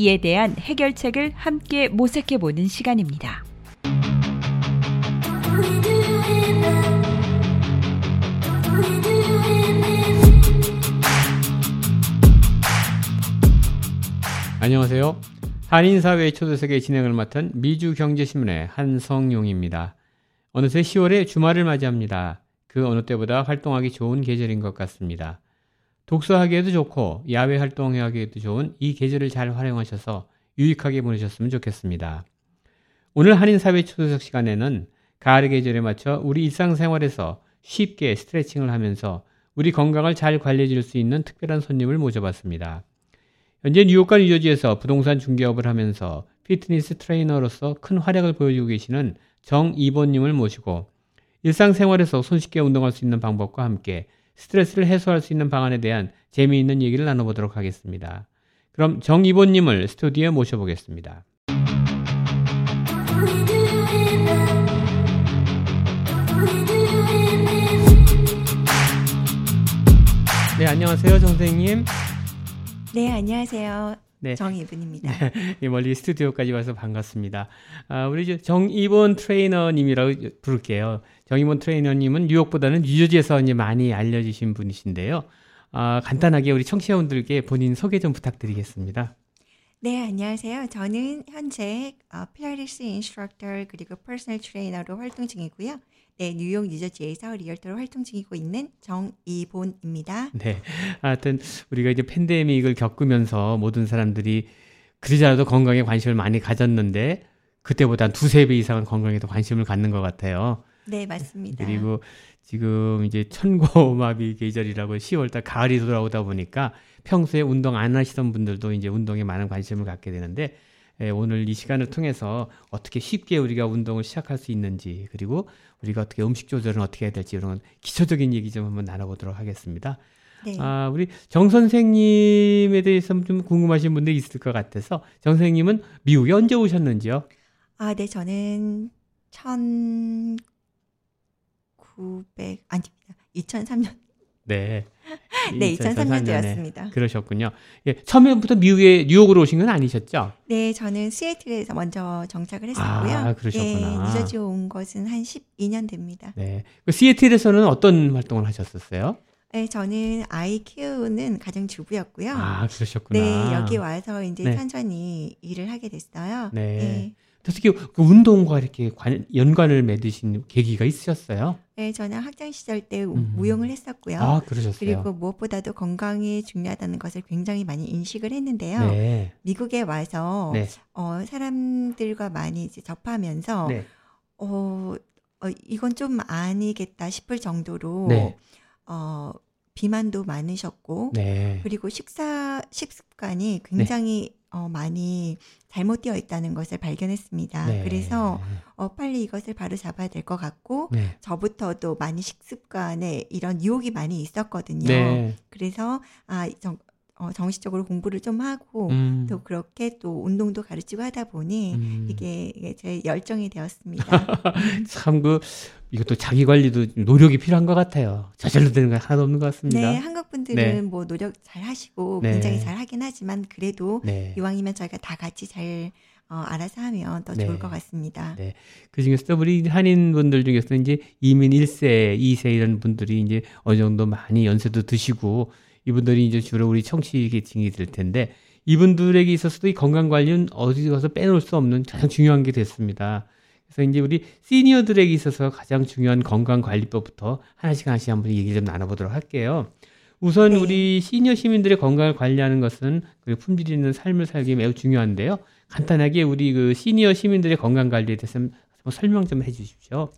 이에 대한 해결책을 함께 모색해 보는 시간입니다. 안녕하세요. 한인사회 초대석의 진행을 맡은 미주경제신문의 한성용입니다. 어느새 10월에 주말을 맞이합니다. 그 어느 때보다 활동하기 좋은 계절인 것 같습니다. 독서하기에도 좋고 야외 활동하기에도 좋은 이 계절을 잘 활용하셔서 유익하게 보내셨으면 좋겠습니다. 오늘 한인사회 초대석 시간에는 가을 계절에 맞춰 우리 일상생활에서 쉽게 스트레칭을 하면서 우리 건강을 잘 관리해 줄 수 있는 특별한 손님을 모셔봤습니다. 현재 뉴욕과 뉴저지에서 부동산 중개업을 하면서 피트니스 트레이너로서 큰 활약을 보여주고 계시는 정이보님을 모시고 일상생활에서 손쉽게 운동할 수 있는 방법과 함께 스트레스를 해소할 수 있는 방안에 대한 재미있는 얘기를 나눠보도록 하겠습니다. 그럼 정이보님을 스튜디오에 모셔보겠습니다. 네, 안녕하세요, 정 선생님. 네, 안녕하세요. 네. 정이분입니다. 네, 멀리 스튜디오까지 와서 반갑습니다. 아, 우리 정이본 트레이너님이라고 부를게요. 정이본 트레이너님은 뉴욕보다는 뉴저지에서 이제 많이 알려지신 분이신데요. 아, 간단하게 우리 청취자분들께 본인 소개 좀 부탁드리겠습니다. 네, 안녕하세요. 저는 현재 어, 필라테스 instructor 그리고 personal 트레이너로 활동 중이고요. 네, 뉴욕 뉴저지에서 realtor로 활동 중이고 있는 정이본입니다. 네. 하여튼 우리가 이제 팬데믹을 겪으면서 모든 사람들이 그러자라도 건강에 관심을 많이 가졌는데 그때보다 두세 배 이상은 건강에도 관심을 갖는 것 같아요. 네, 맞습니다. 그리고 지금 이제 천고마비 계절이라고 10월달 가을이 돌아오다 보니까 평소에 운동 안 하시던 분들도 이제 운동에 많은 관심을 갖게 되는데 예, 오늘 이 시간을 통해서 어떻게 쉽게 우리가 운동을 시작할 수 있는지 그리고 우리가 어떻게 음식 조절은 어떻게 해야 될지 이런 기초적인 얘기 좀 한번 나눠보도록 하겠습니다. 네. 아, 우리 정 선생님에 대해서 좀 궁금하신 분들이 있을 것 같아서 정 선생님은 미국에 언제 오셨는지요? 아, 네, 저는 1900 아닙니다. 2003년. 네. 네, 2003년 2003년에 되었습니다. 그러셨군요. 예, 처음부터 미국에 뉴욕으로 오신 건 아니셨죠? 네, 저는 시애틀에서 먼저 정착을 했었고요. 아, 그러셨구나. 예, 뉴저지 온 것은 한 12년 됩니다. 네. 그 시애틀에서는 어떤 활동을 하셨었어요? 네, 저는 아이 키우는 가정 주부였고요. 아, 그러셨구나. 네, 여기 와서 이제 네. 천천히 일을 하게 됐어요. 네. 네. 특히 그 운동과 이렇게 관- 연관을 맺으신 계기가 있으셨어요? 네, 저는 학창 시절 때 우- 음. 무용을 했었고요. 아, 그러셨어요. 그리고 무엇보다도 건강이 중요하다는 것을 굉장히 많이 인식을 했는데요. 네. 미국에 와서 네. 어, 사람들과 많이 이제 접하면서 네. 어, 어, 이건 좀 아니겠다 싶을 정도로 네. 어, 비만도 많으셨고 네. 그리고 식사 식습관이 굉장히 어, 많이 잘못되어 있다는 것을 발견했습니다. 네. 그래서 어, 빨리 이것을 바로 잡아야 될 것 같고 네. 저부터도 많이 식습관에 이런 유혹이 많이 있었거든요. 네. 그래서 아, 정, 어, 정식적으로 공부를 좀 하고 음. 또 그렇게 또 운동도 가르치고 하다 보니 음. 이게, 이게 제 열정이 되었습니다. 참 그 이것도 자기 관리도 노력이 필요한 것 같아요. 저절로 되는 건 하나도 없는 것 같습니다. 네, 한국 분들은 네. 뭐 노력 잘 하시고 네. 굉장히 잘 하긴 하지만 그래도 네. 이왕이면 저희가 다 같이 잘 어, 알아서 하면 더 네. 좋을 것 같습니다. 네. 그 중에서도 우리 한인 분들 중에서 이제 이민 1세, 2세 이런 분들이 이제 어느 정도 많이 연세도 드시고 이분들이 이제 주로 우리 청취 계층이 될 텐데 이분들에게 있어서도 이 건강 관리는 어디 가서 빼놓을 수 없는 가장 중요한 게 됐습니다. 그래서 이제 우리 시니어들에게 있어서 가장 중요한 건강 관리법부터 하나씩 하나씩 한번 얘기 좀 나눠보도록 할게요. 우선 네. 우리 시니어 시민들의 건강을 관리하는 것은 그 품질 있는 삶을 살기 매우 중요한데요. 간단하게 우리 그 시니어 시민들의 건강 관리에 대해서 설명 좀 해주십시오.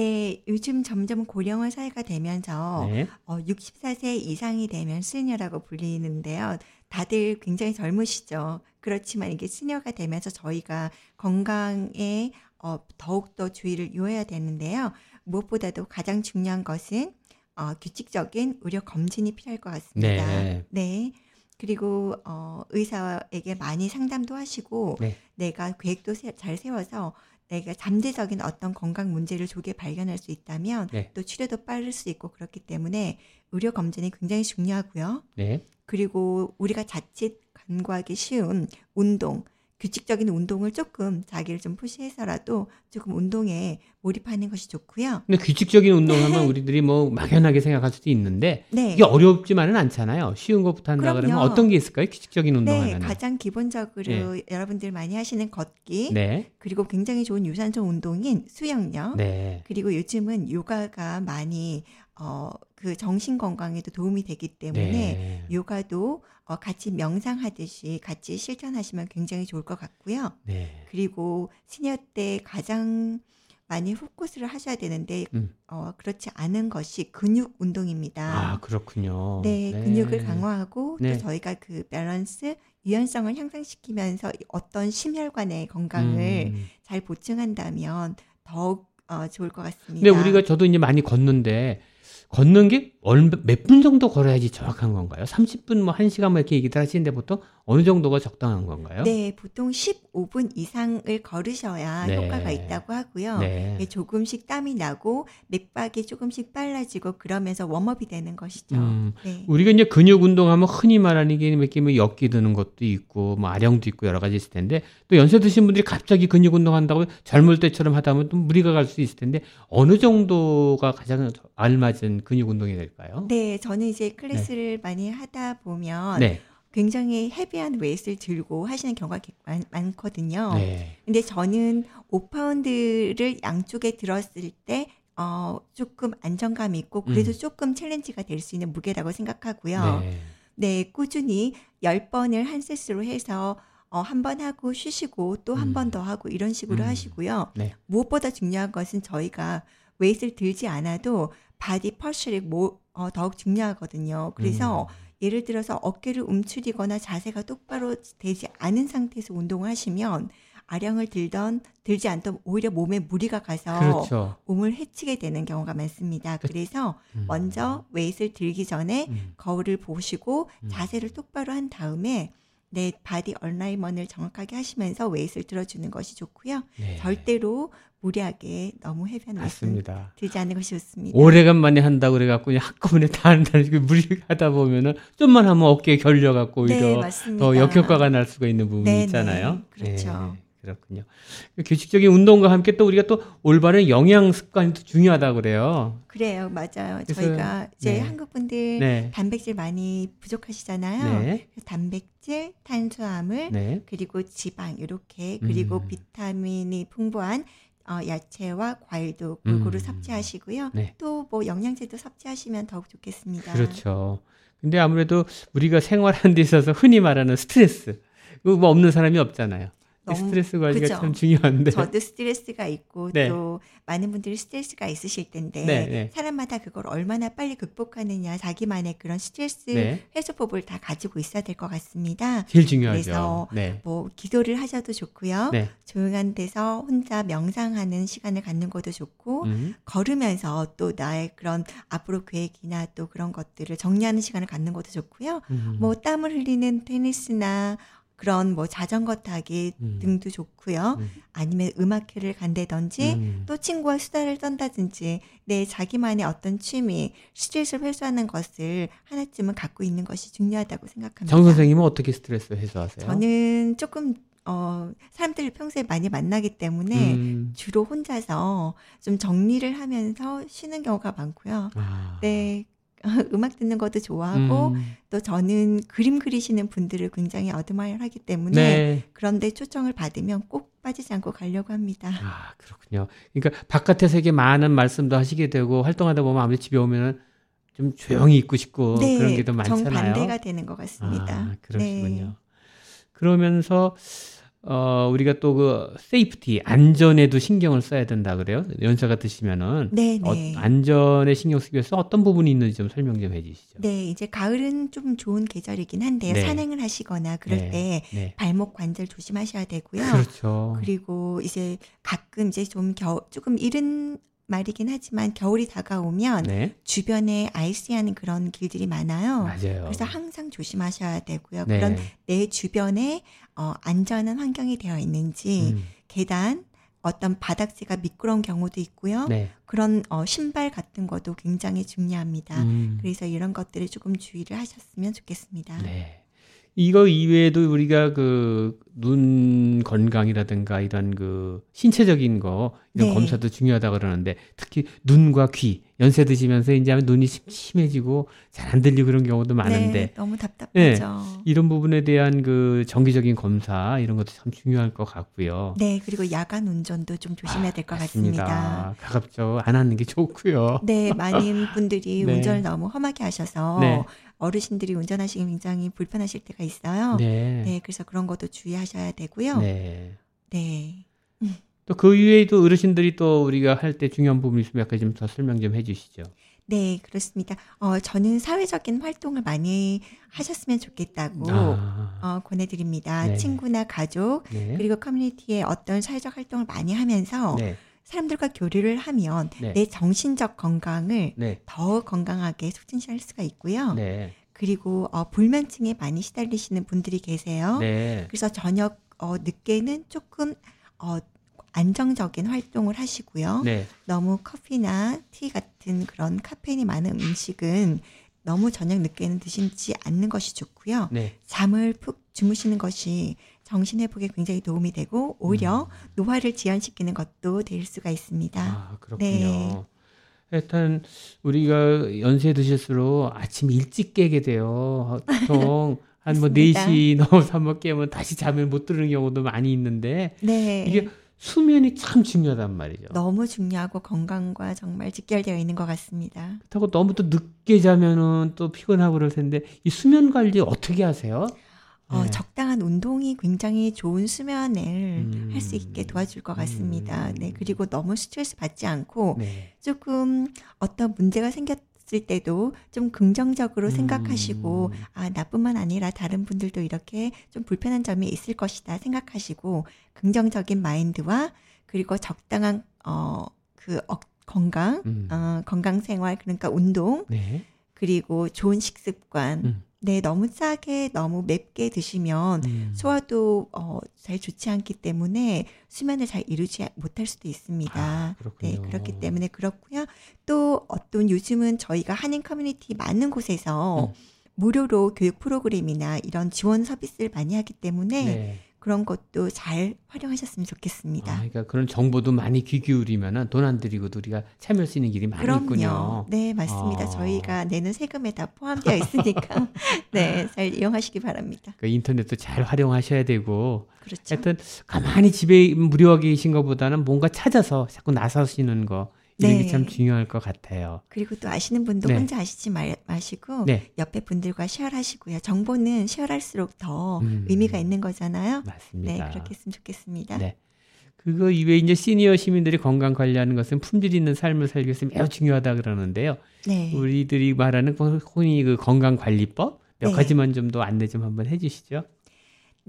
네, 요즘 점점 고령화 사회가 되면서 네. 어, 64세 이상이 되면 시니어라고 불리는데요. 다들 굉장히 젊으시죠. 그렇지만 이게 시니어가 되면서 저희가 건강에 어, 더욱더 주의를 요해야 되는데요. 무엇보다도 가장 중요한 것은 어, 규칙적인 의료 검진이 필요할 것 같습니다. 네. 네. 그리고 어, 의사에게 많이 상담도 하시고 네. 내가 계획도 세- 잘 세워서 내가 잠재적인 어떤 건강 문제를 조기에 발견할 수 있다면 네. 또 치료도 빠를 수 있고 그렇기 때문에 의료 검진이 굉장히 중요하고요. 네. 그리고 우리가 자칫 간과하기 쉬운 운동, 규칙적인 운동을 조금 자기를 좀 푸시해서라도 조금 운동에 몰입하는 것이 좋고요. 근데 규칙적인 운동하면 우리들이 뭐 막연하게 생각할 수도 있는데 네. 이게 어렵지만은 않잖아요. 쉬운 것부터 한다 그러면. 어떤 게 있을까요? 규칙적인 네, 운동하면. 가장 기본적으로 여러분들 많이 하시는 걷기, 네. 그리고 굉장히 좋은 유산소 운동인 수영요. 네. 그리고 요즘은 요가가 많이 어, 그 정신 건강에도 도움이 되기 때문에 네. 요가도 어, 같이 명상하듯이 같이 실천하시면 굉장히 좋을 것 같고요. 네. 그리고 시니어 때 가장 많이 포커스를 하셔야 되는데 음. 어, 그렇지 않은 것이 근육 운동입니다. 아, 그렇군요. 네, 근육을 강화하고 네. 또 저희가 그 밸런스, 유연성을 향상시키면서 어떤 심혈관의 건강을 음. 잘 보충한다면 더욱 어, 좋을 것 같습니다. 근데 우리가 저도 이제 많이 걷는데 걷는 게 몇 분 정도 걸어야지 정확한 건가요? 30분 뭐 1시간 뭐 이렇게 얘기들 하시는데 보통 어느 정도가 적당한 건가요? 네, 보통 15분 이상을 걸으셔야 네. 효과가 있다고 하고요. 네. 예, 조금씩 땀이 나고 맥박이 조금씩 빨라지고 그러면서 warm-up이 되는 것이죠. 음, 네. 우리가 이제 근육 운동하면 흔히 말하는 게 이렇게 뭐 역기 드는 것도 있고 뭐 아령도 있고 여러 가지 있을 텐데 또 연세 드신 분들이 갑자기 근육 운동한다고 젊을 때처럼 하다 보면 또 무리가 갈 수 있을 텐데 어느 정도가 가장 알맞은 근육 운동이 될까요? 네, 저는 이제 클래스를 많이 하다 보면 네. 굉장히 heavy한 weight를 들고 하시는 경우가 개- 많, 많거든요. 네. 근데 저는 5파운드를 양쪽에 들었을 때 어, 조금 안정감 있고 그래도 음. 조금 challenge가 될 수 있는 무게라고 생각하고요. 네. 네, 꾸준히 10번을 한 세트로 해서 어, 한 번 하고 쉬시고 또한 음. 번더 하고 이런 식으로 음. 하시고요. 네. 무엇보다 중요한 것은 저희가 weight를 들지 않아도 body posture이 뭐, 어, 더욱 중요하거든요. 그래서 음. 예를 들어서 어깨를 움츠리거나 자세가 똑바로 되지 않은 상태에서 운동을 하시면 아령을 들던 들지 않던 오히려 몸에 무리가 가서 그렇죠. 몸을 해치게 되는 경우가 많습니다. 그래서 음. 먼저 weight를 들기 전에 음. 거울을 보시고 음. 자세를 똑바로 한 다음에 내 body alignment을 정확하게 하시면서 weight를 들어주는 것이 좋고요. 네. 절대로 무리하게 너무 맞습니다. 들지 않는 것이 좋습니다. 오래간만에 한다고 그래갖고 한꺼번에 다 한다는 게 무리하다 보면은 좀만 하면 어깨에 결려갖고 네, 오히려 맞습니다. 더 역효과가 날 수가 있는 부분이 네, 있잖아요. 네, 그렇죠. 네, 그렇군요. 규칙적인 운동과 함께 또 우리가 또 올바른 영양 습관이 또 중요하다고 그래요. 그래요, 맞아요. 그래서- 저희가 이제 네. 한국 분들 네. 단백질 많이 부족하시잖아요. 네. 단백질, 탄수화물, 네. 그리고 지방 이렇게 그리고 음. 비타민이 풍부한 어, 야채와 과일도 골고루 음. 섭취하시고요. 네. 또뭐 영양제도 섭취하시면 더욱 좋겠습니다. 그렇죠. 근데 아무래도 우리가 생활하는 데 있어서 흔히 말하는 스트레스. 그거 뭐 없는 사람이 없잖아요. 너무- 스트레스 관리가 그죠. 참 중요한데. 저도 스트레스가 있고 네. 또 많은 분들이 스트레스가 있으실 텐데 네, 네. 사람마다 그걸 얼마나 빨리 극복하느냐 자기만의 그런 스트레스 네. 해소법을 다 가지고 있어야 될 것 같습니다. 제일 중요하죠. 그래서 네. 뭐 기도를 하셔도 좋고요. 네. 조용한 데서 혼자 명상하는 시간을 갖는 것도 좋고 음. 걸으면서 또 나의 그런 앞으로 계획이나 또 그런 것들을 정리하는 시간을 갖는 것도 좋고요. 음. 뭐 땀을 흘리는 테니스나 그런 뭐 자전거 타기 음. 등도 좋고요. 음. 아니면 음악회를 간다든지 음. 또 친구와 수다를 떤다든지 내 자기만의 어떤 취미, 스트레스를 해소하는 것을 하나쯤은 갖고 있는 것이 중요하다고 생각합니다. 정 선생님은 어떻게 스트레스 해소하세요? 저는 조금 어 사람들을 평소에 많이 만나기 때문에 음. 주로 혼자서 좀 정리를 하면서 쉬는 경우가 많고요. 아. 네. 음악 듣는 것도 좋아하고 음. 또 저는 그림 그리시는 분들을 굉장히 어드마이어하기 때문에 네. 그런데 초청을 받으면 꼭 빠지지 않고 가려고 합니다. 아, 그렇군요. 그러니까 바깥에서 이게 많은 말씀도 하시게 되고 활동하다 보면 아무래도 집에 오면은 좀 조용히 있고 싶고 네, 그런 게 더 많잖아요. 정반대가 되는 것 같습니다. 아, 그러시군요. 네. 그러면서 어, 우리가 또 그 safety, 안전에도 신경을 써야 된다 그래요. 연세가 드시면은 네, 어, 네. 안전에 신경 쓰기 위해서 어떤 부분이 있는지 좀 설명 좀 해주시죠. 네, 이제 가을은 좀 좋은 계절이긴 한데요. 네. 산행을 하시거나 그럴 네. 때 네. 발목 관절 조심하셔야 되고요. 그렇죠. 그리고 이제 가끔 이제 좀 겨, 조금 이른 말이긴 하지만 겨울이 다가오면 네, 주변에 아이스하는 그런 길들이 많아요. 맞아요. 그래서 항상 조심하셔야 되고요. 네. 그런 내 주변에 어, 안전한 환경이 되어 있는지 음, 계단 어떤 바닥재가 미끄러운 경우도 있고요. 네. 그런 어, 신발 같은 것도 굉장히 중요합니다. 음, 그래서 이런 것들을 조금 주의를 하셨으면 좋겠습니다. 네. 이거 이외에도 우리가 그 눈 건강이라든가 이런 그 신체적인 거 이런 네. 검사도 중요하다 그러는데 특히 눈과 귀 연세 드시면서 이제 하면 눈이 심- 심해지고 잘 안 들리고 그런 경우도 많은데 네, 너무 답답하죠. 이런 부분에 대한 그 정기적인 검사 이런 것도 참 중요할 것 같고요. 네, 그리고 야간 운전도 좀 조심해야 될것 같습니다. 맞습니다. 가급적 안 하는 게 좋고요. 네, 많은 분들이 네. 운전을 너무 험하게 하셔서 네. 어르신들이 운전하시기 굉장히 불편하실 때가 있어요. 네, 네. 그래서 그런 것도 주의하셔야 되고요. 네. 네. 또 그 이외에 도 어르신들이 또 우리가 할 때 중요한 부분이 있으면 약간 좀 더 설명 좀 해주시죠. 네, 그렇습니다. 어, 저는 사회적인 활동을 많이 하셨으면 좋겠다고 아, 어, 권해드립니다. 네. 친구나 가족 네. 그리고 커뮤니티에 어떤 사회적 활동을 많이 하면서 네. 사람들과 교류를 하면 네. 내 정신적 건강을 네. 더 건강하게 촉진할 수가 있고요. 네. 그리고 어, 불면증에 많이 시달리시는 분들이 계세요. 네. 그래서 저녁 어, 늦게는 조금 어, 안정적인 활동을 하시고요. 네. 너무 커피나 티 같은 그런 카페인이 많은 음식은 너무 저녁 늦게는 드시지 않는 것이 좋고요. 네. 잠을 푹 주무시는 것이 정신 회복에 굉장히 도움이 되고 오히려 노화를 지연시키는 것도 될 수가 있습니다. 음. 아, 그렇군요. 네. 하여튼 우리가 연세 드실수록 아침 일찍 깨게 돼요. 보통 한뭐 맞습니다. 4시 넘어서 한번 깨면 다시 잠을 못 드는 경우도 많이 있는데 네. 이게 수면이 참 중요하단 말이죠. 너무 중요하고 건강과 정말 직결되어 있는 것 같습니다. 그렇다고 너무 또 늦게 자면은 또 피곤하고 그럴 텐데 이 수면 관리 어떻게 하세요? 어, 네. 적당한 운동이 굉장히 좋은 수면을 음. 할수 있게 도와줄 것 같습니다. 음. 네, 그리고 너무 스트레스 받지 않고 네. 조금 어떤 문제가 생겼을 때도 좀 긍정적으로 음. 생각하시고 아 나뿐만 아니라 다른 분들도 이렇게 좀 불편한 점이 있을 것이다 생각하시고 긍정적인 마인드와 그리고 적당한 어그 건강 음. 어, 건강 생활 그러니까 운동 네. 그리고 좋은 식습관 음. 네 너무 짜게 너무 맵게 드시면 음. 소화도 어, 잘 좋지 않기 때문에 수면을 잘 이루지 못할 수도 있습니다. 아. 네, 그렇기 때문에 그렇고요. 또 어떤 요즘은 저희가 한인 커뮤니티 많은 곳에서 음. 무료로 교육 프로그램이나 이런 지원 서비스를 많이 하기 때문에 네. 그런 것도 잘 활용하셨으면 아, 좋겠습니다. 그러니까 그런 정보도 많이 귀 기울이면은 돈안 들이고도 우리가 참여할 수 있는 길이 많이 있군요. 네, 맞습니다. 아. 저희가 내는 세금에 다 포함되어 있으니까 네, 잘 이용하시기 바랍니다. 그 인터넷도 잘 활용하셔야 되고 그렇죠. 하여튼 가만히 집에 무료하게 계신 것보다는 뭔가 찾아서 자꾸 나서시는 거 이런 네. 게참 중요할 것 같아요. 그리고 또 아시는 분도 네. 혼자 아시지 말, 마시고 네, 옆에 분들과 쉐어하시고요. 정보는 쉐어할수록 더 음. 의미가 있는 거잖아요. 네, 맞습니다. 그렇게 했으면 좋겠습니다. 네. 그거 이외에 이제 시니어 시민들이 건강 관리하는 것은 품질 있는 삶을 살기 위해서 매우 중요하다 그러는데요. 네. 우리들이 말하는 흔히 그 건강 관리법 몇 네. 가지만 좀 더 안내 좀 한번 해주시죠.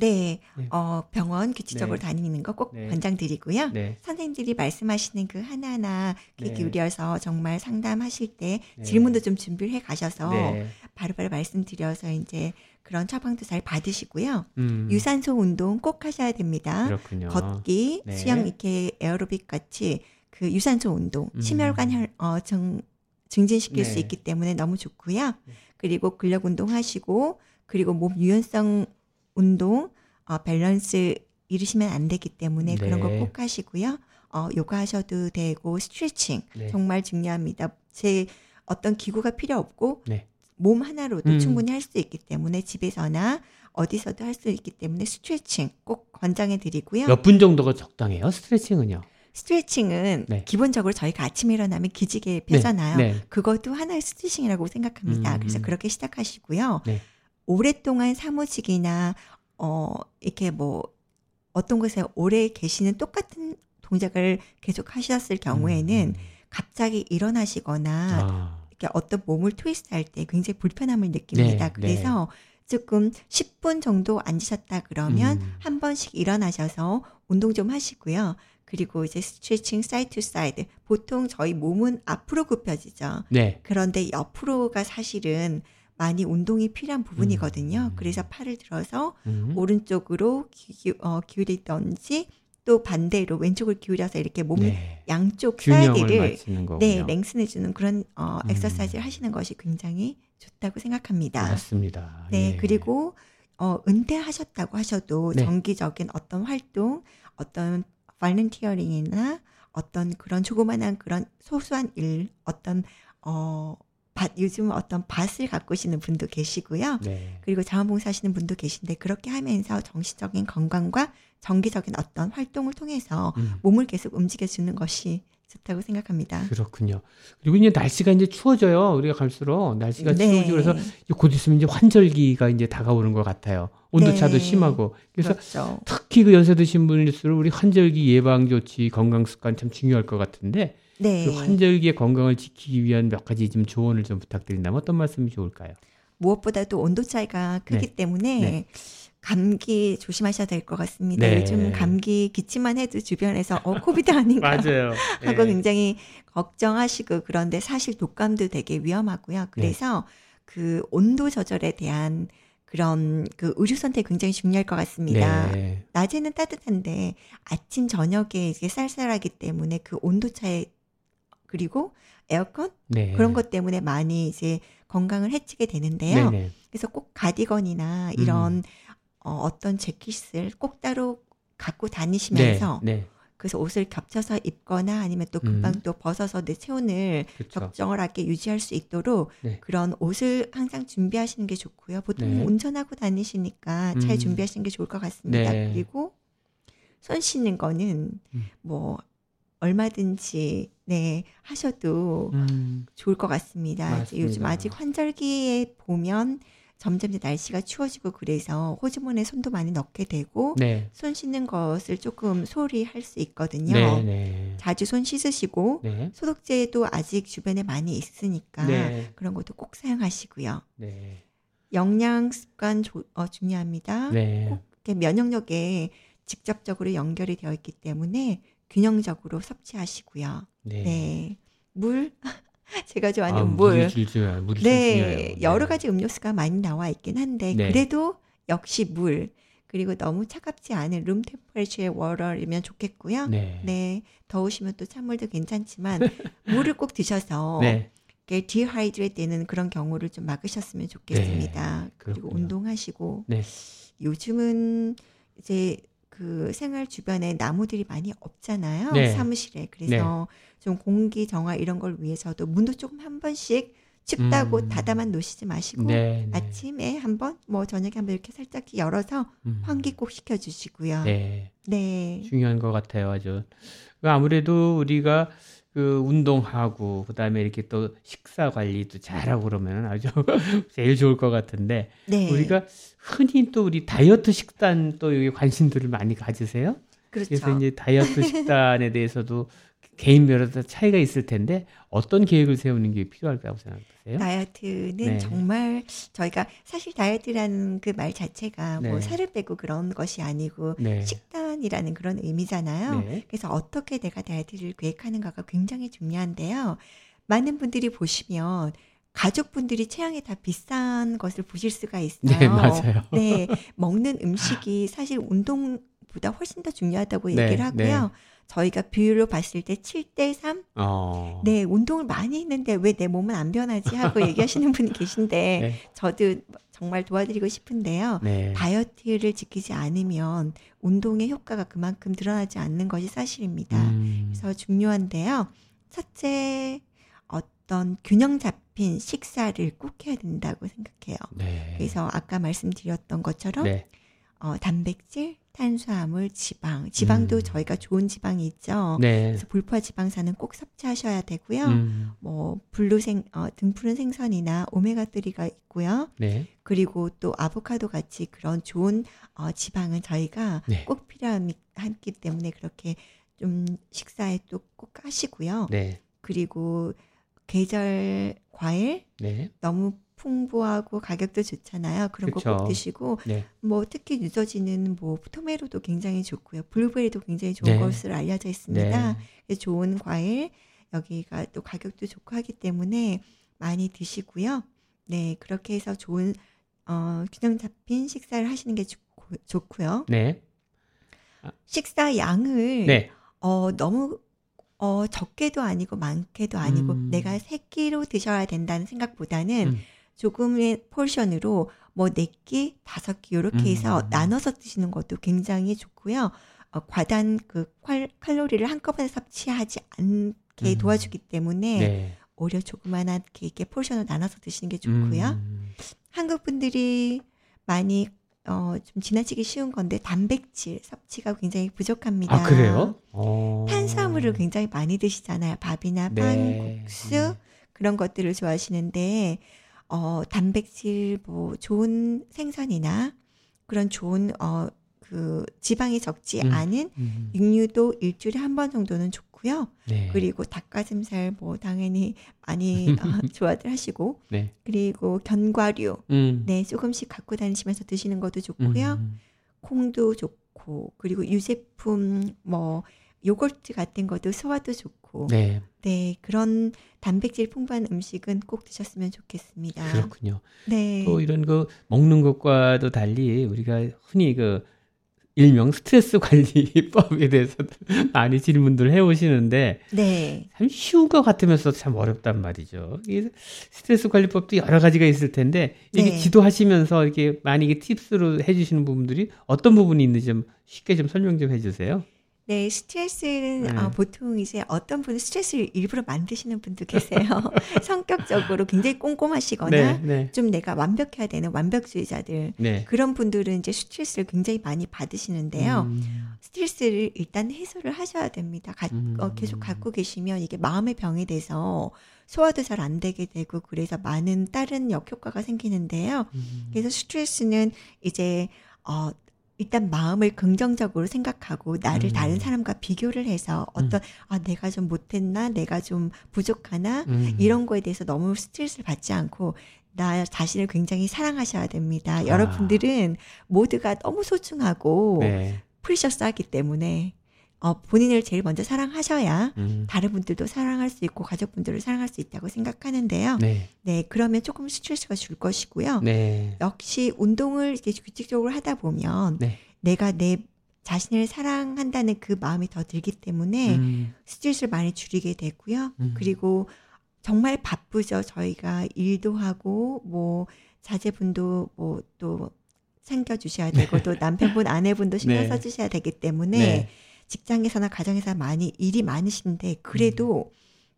네. 네. 어, 병원 규칙적으로 네. 다니는 거꼭 네. 권장드리고요. 네, 선생님들이 말씀하시는 그 하나하나 귀 네. 기울여서 정말 상담하실 때 네. 질문도 좀 준비를 해 가셔서 네, 바로 바로 말씀드려서 이제 그런 처방도 잘 받으시고요. 음, 유산소 운동 꼭 하셔야 됩니다. 그렇군요. 걷기, 네. 수영 이렇게 에어로빅 같이 그 유산소 운동, 음. 심혈관 혈, 어, 증, 증진시킬 수 네. 있기 때문에 너무 좋고요. 네. 그리고 근력 운동 하시고 그리고 몸 유연성 운동, 어, 밸런스 잃으시면 안 되기 때문에 그런 거 네. 꼭 하시고요. 어, 요가 하셔도 되고 스트레칭 네. 정말 중요합니다. 제 어떤 기구가 필요 없고 네. 몸 하나로도 음. 충분히 할 수 있기 때문에 집에서나 어디서도 할 수 있기 때문에 스트레칭 꼭 권장해 드리고요. 몇 분 정도가 적당해요? 스트레칭은요? 스트레칭은 네. 기본적으로 저희가 아침에 일어나면 기지개 펴잖아요. 네. 그것도 하나의 스트레칭이라고 생각합니다. 음. 그래서 그렇게 시작하시고요. 네. 오랫동안 사무직이나 어 이렇게 뭐 어떤 곳에 오래 계시는 똑같은 동작을 계속 하셨을 경우에는 음. 갑자기 일어나시거나 아. 이렇게 어떤 몸을 트위스트 할 때 굉장히 불편함을 느낍니다. 네, 그래서 조금 10분 정도 앉으셨다 그러면 음. 한 번씩 일어나셔서 운동 좀 하시고요. 그리고 이제 스트레칭 side to side. 보통 저희 몸은 앞으로 굽혀지죠. 네. 그런데 옆으로가 사실은 많이 운동이 필요한 부분이거든요. 음. 그래서 팔을 들어서 음. 오른쪽으로 기, 어, 기울이던지 또 반대로 왼쪽을 기울여서 이렇게 몸 네. 양쪽 side를. 네, lengthen해 주는 그런 어 음. 엑서사이즈를 하시는 것이 굉장히 좋다고 생각합니다. 맞습니다. 네, 예. 그리고 어 은퇴하셨다고 하셔도 네. 정기적인 어떤 활동, 어떤 volunteering이나 어떤 그런 조그만한 그런 소소한 일, 어떤 어 밭, 요즘 어떤 밭을 가꾸시는 분도 계시고요. 네. 그리고 자원봉사 하시는 분도 계신데 그렇게 하면서 정신적인 건강과 정기적인 어떤 활동을 통해서 음. 몸을 계속 움직여 주는 것이 좋다고 생각합니다. 그렇군요. 그리고 이제 날씨가 이제 추워져요. 우리가 갈수록 날씨가 네. 추워지고 그래서 곧 있으면 이제 환절기가 이제 다가오는 것 같아요. 온도차도 네. 심하고. 그래서 그렇죠. 특히 그 연세 드신 분일수록 우리 환절기 예방 조치, 건강 습관 참 중요할 것 같은데 네. 그 환절기의 건강을 지키기 위한 몇 가지 좀 조언을 좀 부탁드린다면 어떤 말씀이 좋을까요? 무엇보다도 온도 차이가 크기 네. 때문에 네. 감기 조심하셔야 될 것 같습니다. 네. 요즘 감기 기침만 해도 주변에서 어 코비드 아닌가 맞아요. 하고 예. 굉장히 걱정하시고 그런데 사실 독감도 되게 위험하고요. 그래서 그 온도 조절에 대한 그런 그 의료 선택 굉장히 중요할 것 같습니다. 네. 낮에는 따뜻한데 아침 저녁에 이게 쌀쌀하기 때문에 그 온도 차에 그리고 에어컨 네. 그런 것 때문에 많이 이제 건강을 해치게 되는데요. 네네. 그래서 꼭 가디건이나 이런 어, 어떤 재킷을 꼭 따로 갖고 다니시면서 네. 네. 그래서 옷을 겹쳐서 입거나 아니면 또 금방 음. 또 벗어서 내 체온을 그렇죠. 적정하게 유지할 수 있도록 네. 그런 옷을 항상 준비하시는 게 좋고요. 보통 네. 운전하고 다니시니까 잘 음. 준비하시는 게 좋을 것 같습니다. 네. 그리고 손 씻는 거는 음. 뭐 얼마든지 네 하셔도 음. 좋을 것 같습니다. 이제 요즘 맞습니다. 아직 환절기에 보면 점점 이제 날씨가 추워지고 그래서 호주머니에 손도 많이 넣게 되고 네. 손 씻는 것을 조금 소홀히 할 수 있거든요. 네. 네. 자주 손 씻으시고 네. 소독제도 아직 주변에 많이 있으니까 네. 그런 것도 꼭 사용하시고요. 네. 영양 습관 조- 어, 중요합니다. 네. 꼭 이렇게 면역력에 직접적으로 연결이 되어 있기 때문에 균형적으로 섭취하시고요. 네. 네. 물 제가 좋아하는 아, 물. 물이 줄 중요해요. 물이 좀 중요해요. 네, 여러 가지 음료수가 많이 나와 있긴 한데 네. 그래도 역시 물 그리고 너무 차갑지 않은 room temperature의 water이면 좋겠고요. 네. 네. 더우시면 또 찬물도 괜찮지만 물을 꼭 드셔서 네. 이렇게 dehydrate 되는 그런 경우를 좀 막으셨으면 좋겠습니다. 그리고 그렇군요. 운동하시고 네. 요즘은 이제 그 생활 주변에 나무들이 많이 없잖아요. 네. 사무실에. 그래서 좀 공기 정화 이런 걸 위해서도 문도 조금 한 번씩 춥다고 음. 닫아만 놓으시지 마시고 네. 네. 아침에 한 번 뭐 저녁에 한 번 이렇게 살짝 열어서 음. 환기 꼭 시켜주시고요. 네. 네. 중요한 것 같아요, 아주. 그 아무래도 우리가 그 운동하고 그다음에 이렇게 또 식사 관리도 잘하고 그러면 아주 제일 좋을 것 같은데 네. 우리가 흔히 또 우리 다이어트 식단 또 여기 관심들을 많이 가지세요. 그렇죠. 그래서 이제 다이어트 식단에 대해서도 개인별로 다 차이가 있을 텐데 어떤 계획을 세우는 게 필요할까고 생각하세요? 다이어트는 네. 정말 저희가 사실 다이어트라는 그 말 자체가 뭐 네. 살을 빼고 그런 것이 아니고 네. 식단이라는 그런 의미잖아요. 네. 그래서 어떻게 내가 다이어트를 계획하는가가 굉장히 중요한데요. 많은 분들이 보시면 가족분들이 체형이 다 비싼 것을 보실 수가 있어요. 네, 맞아요. 네, 먹는 음식이 사실 운동보다 훨씬 더 중요하다고 네, 얘기를 하고요. 저희가 비율로 봤을 때 7대 3? 어. 네, 운동을 많이 했는데 왜 내 몸은 안 변하지 하고 얘기하시는 분이 계신데 네. 저도 정말 도와드리고 싶은데요. 네. 다이어트를 지키지 않으면 운동의 효과가 그만큼 드러나지 않는 것이 사실입니다. 음. 그래서 중요한데요. 첫째, 어떤 균형 잡힌 식사를 꼭 해야 된다고 생각해요. 네. 그래서 아까 말씀드렸던 것처럼 네. 어, 단백질, 탄수화물, 지방. 지방도 음. 저희가 좋은 지방이 있죠. 네. 그래서 불포화 지방산은 꼭 섭취하셔야 되고요. 음, 뭐 블루생 어, 등푸른 생선이나 오메가 3가 있고요. 네. 그리고 또 아보카도 같이 그런 좋은 어, 지방은 저희가 네. 꼭 필요하기 때문에 그렇게 좀 식사에 또꼭 하시고요. 네. 그리고 계절 과일 네. 너무 풍부하고 가격도 좋잖아요. 그런 거. 꼭 드시고 네. 뭐 특히 늦어지는 뭐 토메로도 굉장히 좋고요. 블루베리도 굉장히 좋은 네. 것으로 알려져 있습니다. 네. 좋은 과일 여기가 또 가격도 좋고 하기 때문에 많이 드시고요. 네 그렇게 해서 좋은 어, 균형 잡힌 식사를 하시는 게 좋고, 좋고요. 네. 식사 양을 네. 어, 너무 어, 적게도 아니고 많게도 아니고 음. 내가 세 끼로 드셔야 된다는 생각보다는 음. 조금의 portion으로 뭐 네 끼, 다섯 끼 이렇게 해서 음. 나눠서 드시는 것도 굉장히 좋고요. 어, 과단 그 칼, 칼로리를 한꺼번에 섭취하지 않게 음. 도와주기 때문에 네. 오히려 조그만하게 이렇게 포션으로 나눠서 드시는 게 좋고요. 음, 한국 분들이 많이 어, 좀 지나치기 쉬운 건데 단백질 섭취가 굉장히 부족합니다. 아, 그래요? 어. 탄수화물을 굉장히 많이 드시잖아요. 밥이나 빵, 네. 국수 음. 그런 것들을 좋아하시는데 어 단백질 뭐 좋은 생선이나 그런 좋은 어 그 지방이 적지 음. 않은 음. 육류도 일주일에 한 번 정도는 좋고요. 네. 그리고 닭가슴살 뭐 당연히 많이 어, 좋아들 하시고 네. 그리고 견과류 음. 네 조금씩 갖고 다니시면서 드시는 것도 좋고요. 음. 콩도 좋고 그리고 유제품 뭐 요거트 같은 것도 소화도 좋고 네, 네. 그런 단백질 풍부한 음식은 꼭 드셨으면 좋겠습니다. 그렇군요. 네. 또 이런 그 먹는 것과도 달리 우리가 흔히 그 일명 스트레스 관리법에 대해서 많이 질문들을 해오시는데 네. 참 쉬운 것 같으면서 참 어렵단 말이죠. 이게 스트레스 관리법도 여러 가지가 있을 텐데 이게 네. 지도하시면서 이렇게 많이 이게 팁스로 해주시는 부분들이 어떤 부분이 있는지 좀 쉽게 좀 설명 좀 해주세요. 네, 스트레스는 네. 어, 보통 이제 어떤 분은 스트레스를 일부러 만드시는 분도 계세요. 성격적으로 굉장히 꼼꼼하시거나 네, 네, 좀 내가 완벽해야 되는 완벽주의자들 네. 그런 분들은 이제 스트레스를 굉장히 많이 받으시는데요. 음, 스트레스를 일단 해소를 하셔야 됩니다. 가- 음. 어, 계속 갖고 계시면 이게 마음의 병이 돼서 소화도 잘 안 되게 되고 그래서 많은 다른 역효과가 생기는데요. 음. 그래서 스트레스는 이제 어 일단 마음을 긍정적으로 생각하고 나를 음. 다른 사람과 비교를 해서 어떤 아 내가 좀 못했나 내가 좀 부족하나 음. 이런 거에 대해서 너무 스트레스를 받지 않고 나 자신을 굉장히 사랑하셔야 됩니다. 아. 여러분들은 모두가 너무 소중하고 네. 프리셔스하기 때문에 어, 본인을 제일 먼저 사랑하셔야 음. 다른 분들도 사랑할 수 있고 가족분들을 사랑할 수 있다고 생각하는데요. 네, 네. 그러면 조금 스트레스가 줄 것이고요. 네. 역시 운동을 이렇게 규칙적으로 하다 보면 네. 내가 내 자신을 사랑한다는 그 마음이 더 들기 때문에 음. 스트레스를 많이 줄이게 되고요. 음. 그리고 정말 바쁘죠. 저희가 일도 하고 뭐 자제분도 뭐또 챙겨 주셔야 되고 또 남편분 아내분도 신경 네. 써 주셔야 되기 때문에 네. 직장에서나 가정에서 많이 일이 많으신데 그래도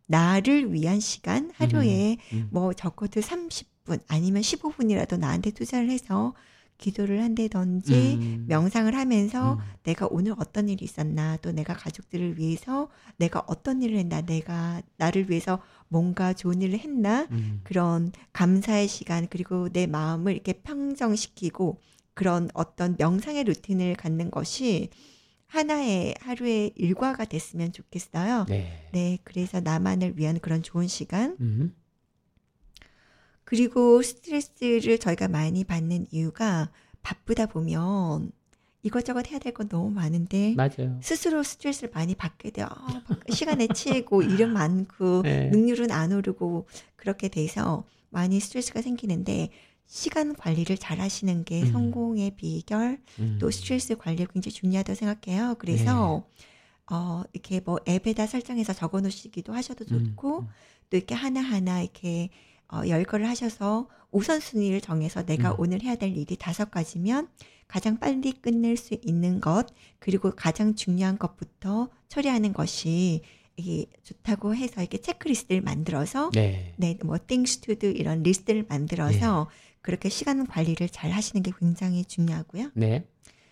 나를 위한 시간 하루에 음. 뭐 적어도 30분 아니면 15분이라도 나한테 투자를 해서 기도를 한다든지 음. 명상을 하면서 음. 내가 오늘 어떤 일이 있었나 또 내가 가족들을 위해서 내가 어떤 일을 했나 내가 나를 위해서 뭔가 좋은 일을 했나 음. 그런 감사의 시간 그리고 내 마음을 이렇게 평정시키고 그런 어떤 명상의 루틴을 갖는 것이 하나의 하루의 일과가 됐으면 좋겠어요. 네. 네, 그래서 나만을 위한 그런 좋은 시간 음. 그리고 스트레스를 저희가 많이 받는 이유가 바쁘다 보면 이것저것 해야 될 건 너무 많은데 맞아요. 스스로 스트레스를 많이 받게 돼요. 아, 막 시간에 치이고 일은 많고 네. 능률은 안 오르고 그렇게 돼서 많이 스트레스가 생기는데 시간 관리를 잘 하시는 게 음. 성공의 비결 음. 또 스트레스 관리에 굉장히 중요하다고 생각해요. 그래서 네. 어 이렇게 뭐 앱에다 설정해서 적어 놓으시기도 하셔도 음. 좋고 또 이렇게 하나하나 이렇게 어, 열거를 하셔서 우선순위를 정해서 내가 음. 오늘 해야 될 일이 다섯 가지면 가장 빨리 끝낼 수 있는 것 그리고 가장 중요한 것부터 처리하는 것이 이게 좋다고 해서 이렇게 체크리스트를 만들어서 네. 네, 뭐 things to do 이런 리스트를 만들어서 그렇게 시간 관리를 잘 하시는 게 굉장히 중요하고요. 네.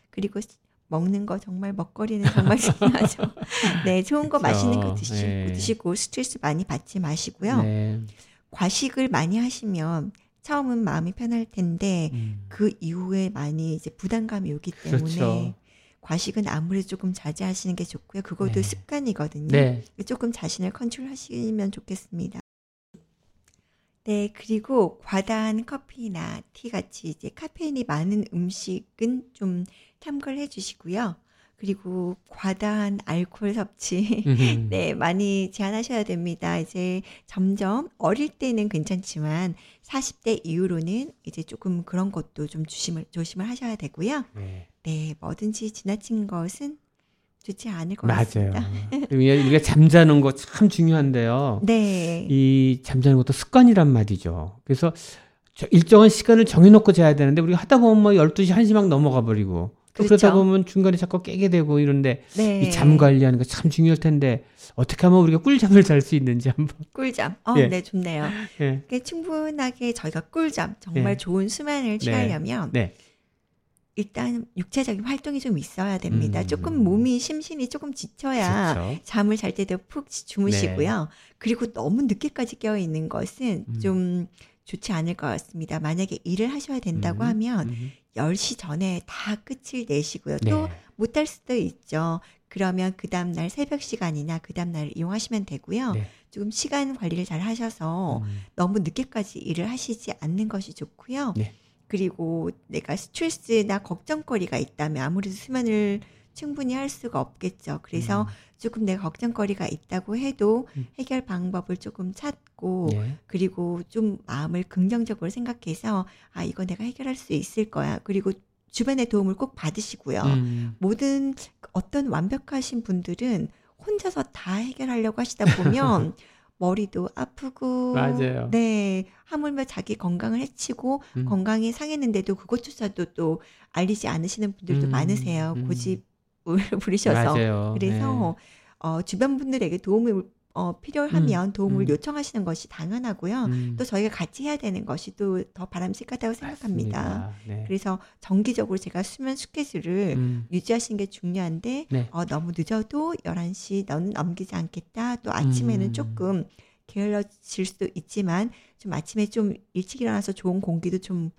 그리고 먹는 거 정말 먹거리는 정말 중요하죠. 네, 좋은 거. 맛있는 거 드시고, 네. 드시고 스트레스 많이 받지 마시고요. 네. 과식을 많이 하시면 처음은 마음이 편할 텐데 음. 그 이후에 많이 이제 부담감이 오기 때문에 그렇죠. 과식은 아무래도 조금 자제하시는 게 좋고요. 그것도 네. 습관이거든요. 네. 조금 자신을 컨트롤하시면 좋겠습니다. 네, 그리고 과다한 커피나 티 같이 이제 카페인이 많은 음식은 좀 참고를 해 주시고요. 그리고 과다한 알코올 섭취. 네, 많이 제한하셔야 됩니다. 이제 점점 어릴 때는 괜찮지만 40대 이후로는 이제 조금 그런 것도 좀 조심을, 조심을 하셔야 되고요. 네. 네, 뭐든지 지나친 것은 좋지 않을 것 맞아요. 같습니다. 우리가 잠자는 거 참 중요한데요. 네. 이 잠자는 것도 습관이란 말이죠. 그래서 저 일정한 시간을 정해놓고 자야 되는데 우리가 하다 보면 뭐 12시, 1시 막 넘어가 버리고 또 그러다 그렇죠. 보면 중간에 자꾸 깨게 되고 이런데 네. 이잠 관리하는 거 참 중요할 텐데 어떻게 하면 우리가 꿀잠을 잘 수 있는지 한번. 꿀잠. 어, 예. 네, 좋네요. 예. 충분하게 저희가 꿀잠, 정말 네. 좋은 수면을 취하려면 네. 일단 육체적인 활동이 좀 있어야 됩니다. 음. 조금 몸이 심신이 조금 지쳐야 그렇죠. 잠을 잘 때도 푹 주무시고요. 그리고 너무 늦게까지 깨어 있는 것은 음. 좀 좋지 않을 것 같습니다. 만약에 일을 하셔야 된다고 음. 하면 음. 10시 전에 다 끝을 내시고요. 또 네. 못할 수도 있죠. 그러면 그 다음날 새벽 시간이나 그 다음날 이용하시면 되고요. 네. 조금 시간 관리를 잘 하셔서 음. 너무 늦게까지 일을 하시지 않는 것이 좋고요. 네. 그리고 내가 스트레스나 걱정거리가 있다면 아무래도 수면을 충분히 할 수가 없겠죠. 그래서 음. 조금 내가 걱정거리가 있다고 해도 음. 해결 방법을 조금 찾고 네. 그리고 좀 마음을 긍정적으로 생각해서 아 이거 내가 해결할 수 있을 거야. 그리고 주변의 도움을 꼭 받으시고요. 음. 모든 어떤 완벽하신 분들은 혼자서 다 해결하려고 하시다 보면 머리도 아프고 맞아요. 네 하물며 자기 건강을 해치고 음. 건강이 상했는데도 그것조차도 또 알리지 않으시는 분들도 음, 많으세요 음. 고집을 부리셔서 맞아요. 그래서 어, 주변 분들에게 도움을 어, 필요하면 도움을 음. 요청하시는 것이 당연하고요. 네. 음. 또 저희가 같이 해야 되는 것이 또 더 바람직하다고 생각합니다. 네. 그래서 정기적으로 제가 수면 스케줄을 음. 유지하시는 게 중요한데 네. 어, 너무 늦어도 11시 너는 넘기지 않겠다. 또 아침에는 음. 조금 게을러질 수도 있지만 좀 아침에 좀 일찍 일어나서 좋은 공기도 좀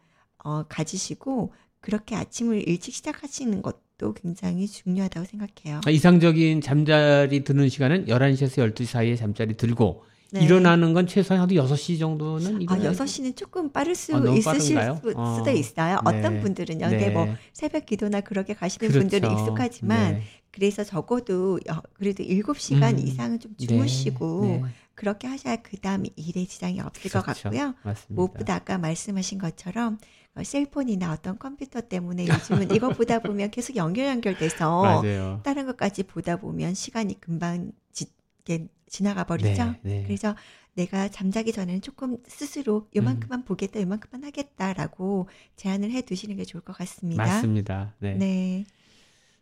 어, 가지시고 그렇게 아침을 일찍 시작하시는 것 도 굉장히 중요하다고 생각해요. 아, 이상적인 잠자리 드는 시간은 11시에서 12시 사이에 잠자리 들고 네. 일어나는 건 최소한 하도 6시 정도는 아, 일어나야 6시는 조금 빠를 수 아, 있으실? 수, 어. 수도 있어요. 어떤 네. 분들은요. 네. 근데 뭐 새벽 기도나 그렇게 가시는 그렇죠. 분들은 익숙하지만 네. 그래서 적어도 여- 그래도 7시간 음. 이상은 좀 네. 주무시고 네. 그렇게 하셔야 그 다음 일에 지장이 없을 것 그렇죠. 같고요. 맞습니다. 무엇보다 아까 말씀하신 것처럼 어, 셀폰이나 어떤 컴퓨터 때문에 요즘은 이거 보다 보면 계속 연결 연결돼서. 다른 것까지 보다 보면 시간이 금방 지, 지나가 버리죠. 네, 네. 그래서 내가 잠자기 전에는 조금 스스로 요만큼만 보겠다, 요만큼만 하겠다라고 제안을 해 두시는 게 좋을 것 같습니다. 맞습니다. 네. 네.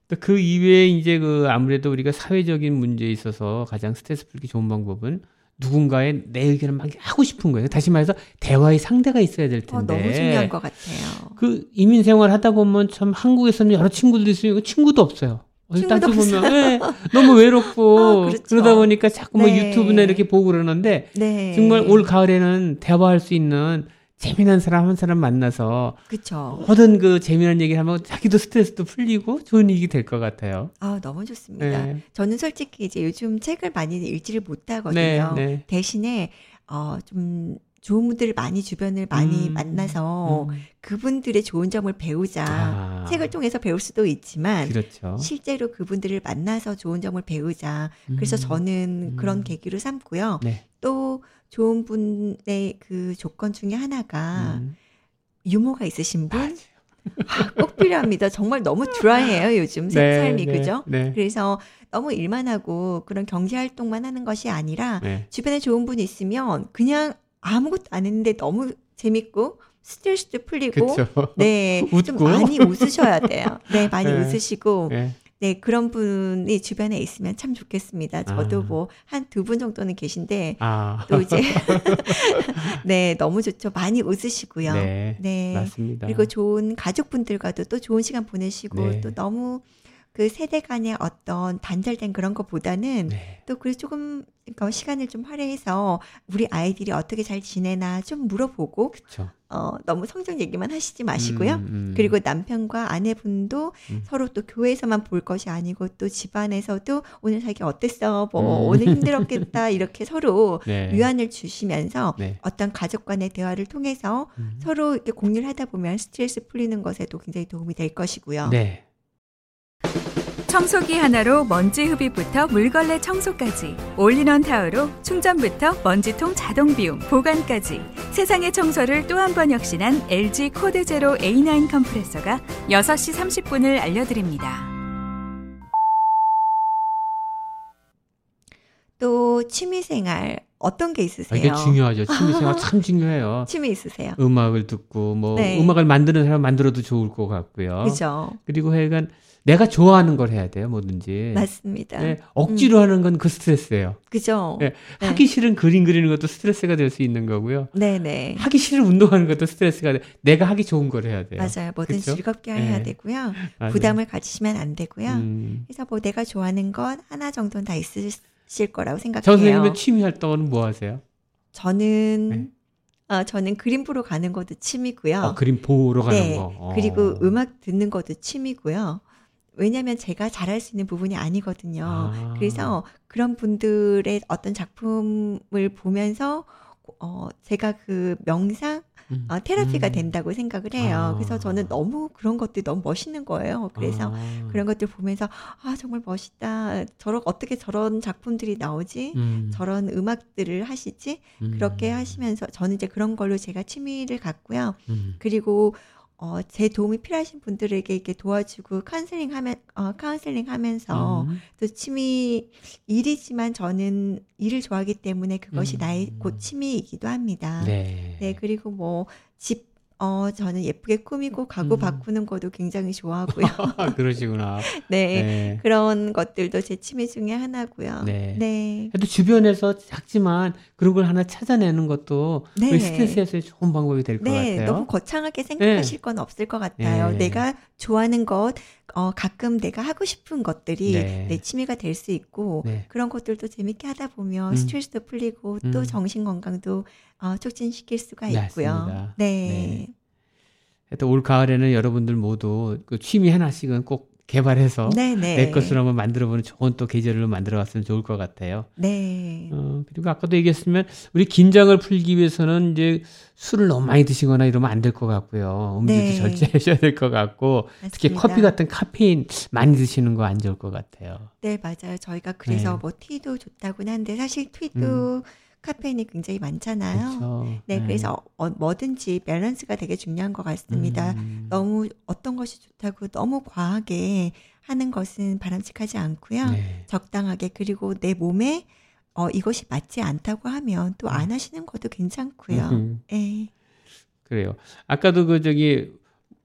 또 그 이외에 이제 그 아무래도 우리가 사회적인 문제에 있어서 가장 스트레스 풀기 좋은 방법은 누군가의 내 의견을 막 하고 싶은 거예요. 다시 말해서 대화의 상대가 있어야 될 어, 텐데. 너무 중요한 것 같아요. 그 이민 생활 하다 보면 참 한국에서는 여러 친구들이 있으니까 친구도 없어요. 친구도 보면 예, 너무 외롭고 아, 그렇죠. 그러다 보니까 자꾸 뭐 네. 유튜브나 이렇게 보고 그러는데 네. 정말 올 가을에는 대화할 수 있는 재미난 사람 한 사람 만나서 그렇죠. 모든 그 재미난 얘기를 하면 자기도 스트레스도 풀리고 좋은 일이 될 것 같아요. 아, 너무 좋습니다. 네. 저는 솔직히 이제 요즘 책을 많이 읽지를 못하거든요. 네, 네. 대신에 어, 좀 좋은 분들을 많이 주변을 많이 음, 만나서 음. 그분들의 좋은 점을 배우자. 아, 책을 통해서 배울 수도 있지만 그렇죠. 실제로 그분들을 만나서 좋은 점을 배우자. 그래서 음. 저는 그런 음. 계기로 삼고요. 네. 또 좋은 분의 그 조건 중에 하나가 음. 유머가 있으신 분. 아, 꼭 필요합니다. 정말 너무 드라이해요, 요즘 세- 네, 삶이. 네, 그죠? 네. 그래서 너무 일만 하고 그런 경제 활동만 하는 것이 아니라 네. 주변에 좋은 분이 있으면 그냥 아무것도 안 했는데 너무 재밌고 스트레스도 풀리고 그렇죠. 네, 좀 웃고요? 많이 웃으셔야 돼요. 네, 많이 네. 웃으시고 네. 네, 그런 분이 주변에 있으면 참 좋겠습니다. 저도 아. 뭐한 두 분 정도는 계신데 아, 또 이제 네, 너무 좋죠. 많이 웃으시고요. 네, 네. 맞습니다. 그리고 좋은 가족분들과도 또 좋은 시간 보내시고 네. 또 너무 그 세대 간의 어떤 단절된 그런 것보다는 네. 또 그래서 조금 그러니까 시간을 좀 할애해서 우리 아이들이 어떻게 잘 지내나 좀 물어보고 그렇죠. 어, 너무 성적 얘기만 하시지 마시고요. 음, 음. 그리고 남편과 아내분도 음. 서로 또 교회에서만 볼 것이 아니고 또 집안에서도 오늘 자기 어땠어? 뭐 음. 오늘 힘들었겠다. 이렇게 서로 네. 위안을 주시면서 네. 어떤 가족 간의 대화를 통해서 음. 서로 이렇게 공유를 하다 보면 스트레스 풀리는 것에도 굉장히 도움이 될 것이고요. 네. 청소기 하나로 먼지 흡입부터 물걸레 청소까지 All-in-One Tower로 충전부터 먼지통 자동 비움 보관까지 세상의 청소를 또 한 번 혁신한 LG CordZero A9 Kompressor가 6시 30분을 알려드립니다. 또 취미생활 어떤 게 아, 있으세요? 이게 중요하죠. 취미생활 참 중요해요. 취미 있으세요? 음악을 듣고 뭐 네. 음악을 만드는 사람 만들어도 좋을 것 같고요. 그죠? 그리고 하여간 내가 좋아하는 걸 해야 돼요, 뭐든지. 맞습니다. 네, 억지로 하는 건 그 스트레스예요. 그죠? 네, 네. 하기 싫은 그림 그리는 것도 스트레스가 될 수 있는 거고요. 네네. 하기 싫은 운동하는 것도 스트레스가 돼. 내가 하기 좋은 걸 해야 돼요. 맞아요. 뭐든 그쵸? 즐겁게 네. 해야 되고요. 맞아요. 부담을 가지시면 안 되고요. 음. 그래서 뭐 내가 좋아하는 것 하나 정도는 다 있으실 거라고 정 생각해요. 선생님은 취미 활동은 뭐 하세요? 저는 네. 어, 저는 그림 보러 가는 것도 취미고요. 어, 그림 보러 가는 네. 거. 어. 그리고 음악 듣는 것도 취미고요. 왜냐하면 제가 잘할 수 있는 부분이 아니거든요. 아. 그래서 그런 분들의 어떤 작품을 보면서 어, 제가 그 명상 음. 어, 테라피가 음. 된다고 생각을 해요. 아. 그래서 저는 너무 그런 것들이 너무 멋있는 거예요. 그래서 아. 그런 것들 보면서 아 정말 멋있다. 저런 어떻게 저런 작품들이 나오지? 음. 저런 음악들을 하시지? 음. 그렇게 하시면서 저는 이제 그런 걸로 제가 취미를 갖고요. 음. 그리고 어, 제 도움이 필요하신 분들에게 이렇게 도와주고 카운셀링 하면 어, 카운셀링 하면서 음. 또 취미 일이지만 저는 일을 좋아하기 때문에 그것이 음. 나의 곧 취미이기도 합니다. 네. 네, 그리고 뭐 집 어, 저는 예쁘게 꾸미고 가구 음. 바꾸는 것도 굉장히 좋아하고요. 그러시구나. 네. 네. 그런 것들도 제 취미 중에 하나고요. 네. 네. 그래도 주변에서 작지만 그런 걸 하나 찾아내는 것도 네. 스트레스 해소에 좋은 방법이 될 것 네, 같아요. 너무 거창하게 생각하실 건 없을 것 같아요. 네. 내가 좋아하는 것, 어, 가끔 내가 하고 싶은 것들이 네. 내 취미가 될 수 있고, 네. 그런 것들도 재밌게 하다 보면 음. 스트레스도 풀리고 또 음. 정신 건강도 어, 촉진시킬 수가 있고요. 맞습니다. 네. 네. 하여튼 올 가을에는 여러분들 모두 그 취미 하나씩은 꼭 개발해서 네, 네. 내 것으로 한번 만들어보는 좋은 또 계절을 만들어갔으면 좋을 것 같아요. 네. 어, 그리고 아까도 얘기했으면 우리 긴장을 풀기 위해서는 이제 술을 너무 많이 드시거나 이러면 안 될 것 같고요. 음주도 네. 절제하셔야 될 것 같고 특히 맞습니다. 커피 같은 카페인 많이 드시는 거 안 좋을 것 같아요. 네, 맞아요. 저희가 그래서 네. 뭐 티도 좋다고는 한데 사실 티도 카페인이 굉장히 많잖아요. 그렇죠. 네, 그래서 어, 뭐든지 밸런스가 되게 중요한 것 같습니다. 음. 너무 어떤 것이 좋다고 너무 과하게 하는 것은 바람직하지 않고요. 네. 적당하게 그리고 내 몸에 어, 이것이 맞지 않다고 하면 또 안 하시는 것도 괜찮고요. 음. 네. 그래요. 아까도 그 저기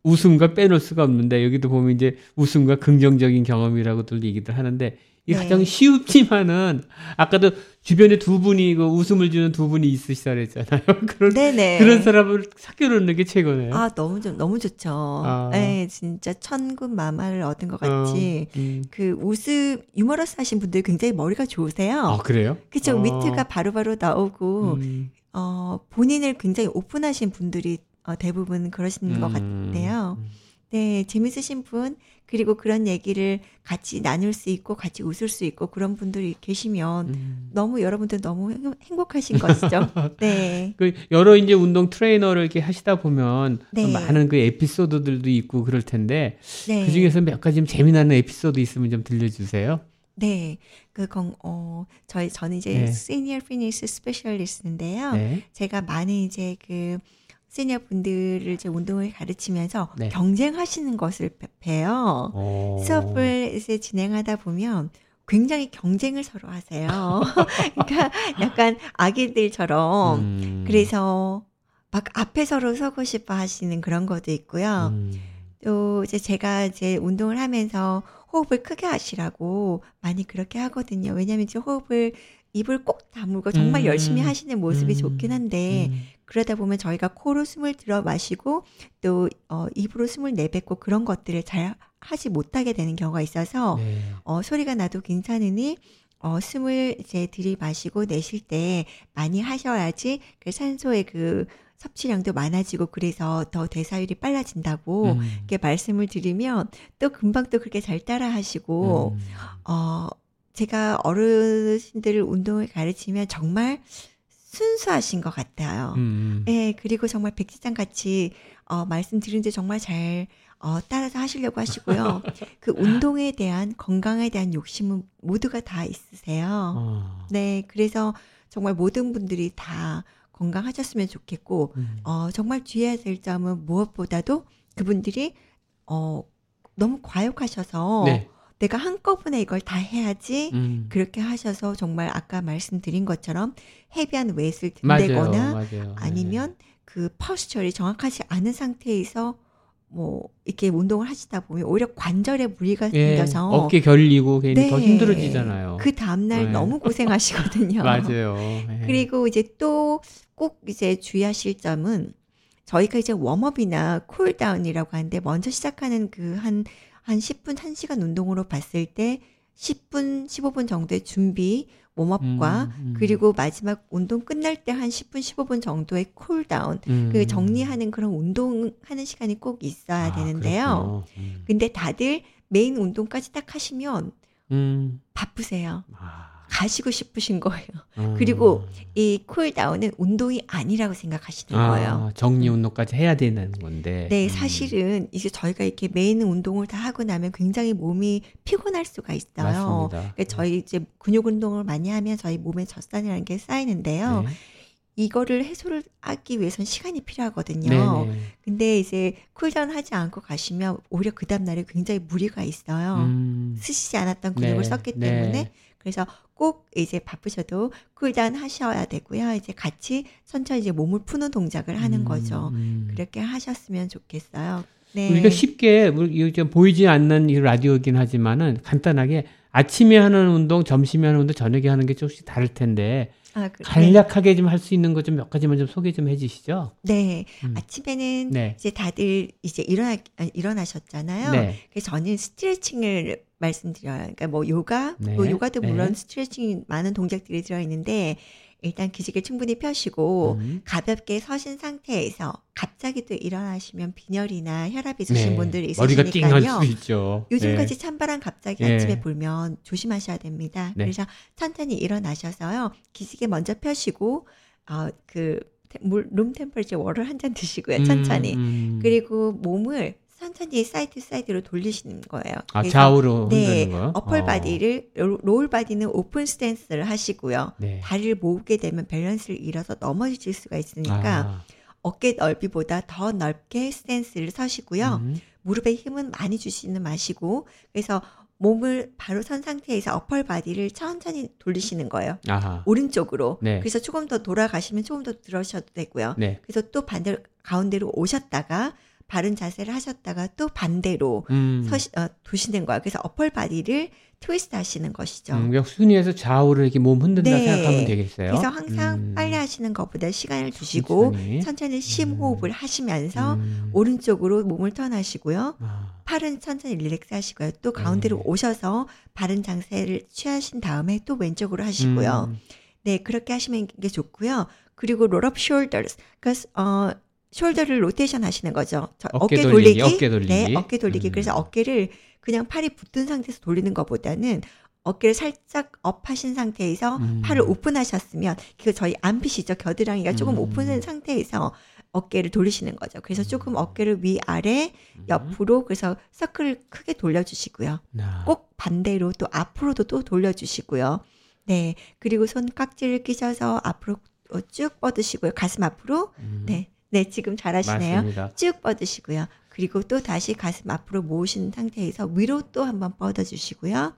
웃음과 빼놓을 수가 없는데 여기도 보면 이제 웃음과 긍정적인 경험이라고들 얘기들 하는데 이 네. 가장 쉽지만은 아까도 주변에 두 분이 그 웃음을 주는 두 분이 있으시다 그랬잖아요. 그런 네네. 그런 사람을 사귀어 놓는 게 최고네요. 아 너무 좋 너무 좋죠. 아. 네, 진짜 천군 만마를 얻은 것 같이 어, 음. 그 웃음 유머러스 하신 분들 굉장히 머리가 좋으세요. 아 그래요? 그쵸 어. 위트가 바로바로 나오고 음. 어, 본인을 굉장히 오픈하신 분들이 어, 대부분 그러시는 것 음. 같아요. 음. 네, 재밌으신 분, 그리고 그런 얘기를 같이 나눌 수 있고, 같이 웃을 수 있고, 그런 분들이 계시면 음. 너무 여러분들 너무 행- 행복하신 것이죠. 네. 그 여러 이제 운동 트레이너를 이렇게 하시다 보면 네. 많은 그 에피소드들도 있고 그럴 텐데 네. 그 중에서 몇 가지 좀 재미나는 에피소드 있으면 좀 들려주세요. 네. 그, 건, 어, 저희, 저는 이제 네. senior fitness specialist인데요. 네. 제가 많은 이제 그, 시니어 분들을 이제 운동을 가르치면서 네. 경쟁하시는 것을 배- 봬요. 오. 수업을 이제 진행하다 보면 굉장히 경쟁을 서로 하세요. 그러니까 약간 아기들처럼 음. 그래서 막 앞에 서로 서고 싶어 하시는 그런 것도 있고요. 음. 또 이제 제가 이제 운동을 하면서 호흡을 크게 하시라고 많이 그렇게 하거든요. 왜냐하면 이제 호흡을 입을 꼭 다물고 정말 음. 열심히 하시는 모습이 음. 좋긴 한데 음. 그러다 보면 저희가 코로 숨을 들어 마시고 또 어, 입으로 숨을 내뱉고 그런 것들을 잘 하지 못하게 되는 경우가 있어서 네. 어, 소리가 나도 괜찮으니 어, 숨을 이제 들이마시고 내쉴 때 많이 하셔야지 그 산소의 그 섭취량도 많아지고 그래서 더 대사율이 빨라진다고 음. 이렇게 말씀을 드리면 또 금방 또 그렇게 잘 따라 하시고 음. 어, 제가 어르신들을 운동을 가르치면 정말 순수하신 것 같아요. 음. 예, 그리고 정말 백지장 같이 어, 말씀드리는데 정말 잘 어, 따라서 하시려고 하시고요. 그 운동에 대한 건강에 대한 욕심은 모두가 다 있으세요. 어. 네, 그래서 정말 모든 분들이 다 건강하셨으면 좋겠고 음. 어, 정말 주의해야 될 점은 무엇보다도 그분들이 어, 너무 과욕하셔서 네. 내가 한꺼번에 이걸 다 해야지 음. 그렇게 하셔서 정말 아까 말씀드린 것처럼 헤비한 맞아요. 든다거나 맞아요. 아니면 그 퍼스처리 정확하지 않은 상태에서 뭐 이렇게 운동을 하시다 보면 오히려 관절에 무리가 예, 생겨서 어깨 결리고 괜히 더 네. 힘들어지잖아요. 그 다음 날 네. 너무 고생하시거든요. 맞아요. 예. 그리고 이제 또 꼭 이제 주의하실 점은 저희가 이제 warm-up이나 cool-down이라고 하는데 먼저 시작하는 그 한 한 10분, 1시간 운동으로 봤을 때 10분, 15분 정도의 준비, warm-up과 음, 음. 그리고 마지막 운동 끝날 때 한 10분, 15분 정도의 cool-down, 음. 그 정리하는 그런 운동하는 시간이 꼭 있어야 아, 되는데요. 음. 근데 다들 메인 운동까지 딱 하시면 음. 바쁘세요. 아. 가시고 싶으신 거예요. 음. 그리고 이 cool down은 운동이 아니라고 생각하시는 아, 거예요. 정리 운동까지 해야 되는 건데. 네, 음. 사실은 이제 저희가 이렇게 메인 운동을 다 하고 나면 굉장히 몸이 피곤할 수가 있어요. 맞습니다. 그러니까 저희 이제 근육 운동을 많이 하면 저희 몸에 젖산이라는 게 쌓이는데요. 네. 이거를 해소를 하기 위해서는 시간이 필요하거든요. 네네. 근데 이제 cool down 하지 않고 가시면 오히려 그 다음날에 굉장히 무리가 있어요. 음. 쓰시지 않았던 근육을 네, 썼기 네. 때문에 그래서 꼭 이제 바쁘셔도 cool down 하셔야 되고요. 이제 같이 천천히 이제 몸을 푸는 동작을 하는 음, 거죠. 음. 그렇게 하셨으면 좋겠어요. 네. 우리가 쉽게 좀 보이지 않는 이 라디오이긴 하지만은 간단하게 아침에 하는 운동, 점심에 하는 운동, 저녁에 하는 게 조금씩 다를 텐데 아, 그, 네. 간략하게 좀 할 수 있는 것 좀 몇 가지만 좀 소개 좀 해주시죠. 네. 음. 아침에는 네. 이제 다들 이제 일어나 아, 일어나셨잖아요. 네. 그래서 저는 스트레칭을 말씀드려요. 그러니까 뭐 요가, 네. 뭐 요가도 네. 물론 스트레칭 많은 동작들이 들어 있는데 일단 기지개 충분히 펴시고 음. 가볍게 서신 상태에서 갑자기 또 일어나시면 빈혈이나 혈압 있으신 네. 분들이 있으시니까요. 수 있죠. 요즘까지 찬바람 갑자기 네. 아침에 불면 조심하셔야 됩니다. 네. 그래서 천천히 일어나셔서요. 기지개 먼저 펴시고 어, 그 물, room temperature water를 한 잔 드시고요. 네. 천천히. 음, 음. 그리고 몸을 천천히 side side로 돌리시는 거예요. 아, 좌우로 네, 거요? upper 어. body를 lo- lower body는 open stance를 하시고요. 네. 다리를 모으게 되면 밸런스를 잃어서 넘어질 수가 있으니까 아, 어깨 넓이보다 더 넓게 stance를 서시고요. 음. 무릎에 힘은 많이 주시는 마시고 그래서 몸을 바로 선 상태에서 upper body를 천천히 돌리시는 거예요. 아하. 오른쪽으로. 네. 그래서 조금 더 돌아가시면 조금 더 돌으셔도 되고요. 네. 그래서 또 반대로 가운데로 오셨다가 바른 자세를 하셨다가 또 반대로 음. 서시, 어, 두시는 거예요. 그래서 upper body를 twist 하시는 것이죠. 음, 그냥 순위에서 좌우로 이렇게 몸 흔든다 네. 생각하면 되겠어요. 그래서 항상 음. 빨리 하시는 것보다 시간을 두시고 천천히. 천천히 심호흡을 하시면서 음. 오른쪽으로 몸을 turn하시고요. 아, 팔은 천천히 relax 하시고요. 또 가운데로 네. 오셔서 바른 자세를 취하신 다음에 또 왼쪽으로 하시고요. 음. 네, 그렇게 하시면 게 좋고요. 그리고 roll up shoulders. 그래서 어 shoulder를 rotation 하시는 거죠. 저 어깨 어깨, 돌리기. 어깨 돌리기. 네, 어깨 돌리기. 음. 그래서 어깨를 그냥 팔이 붙은 상태에서 돌리는 것보다는 어깨를 살짝 업하신 상태에서 음. 팔을 오픈하셨으면 그 저희 암핏이죠. 겨드랑이가 조금 음. 오픈한 상태에서 어깨를 돌리시는 거죠. 그래서 조금 어깨를 위아래 음. 옆으로 그래서 서클을 크게 돌려주시고요. 아. 꼭 반대로 또 앞으로도 또 돌려주시고요. 네. 그리고 손 깍지를 끼셔서 앞으로 어, 쭉 뻗으시고요. 가슴 앞으로. 음. 네. 네. 지금 잘하시네요. 맞습니다. 쭉 뻗으시고요. 그리고 또 다시 가슴 앞으로 모으신 상태에서 위로 또 한번 뻗어주시고요.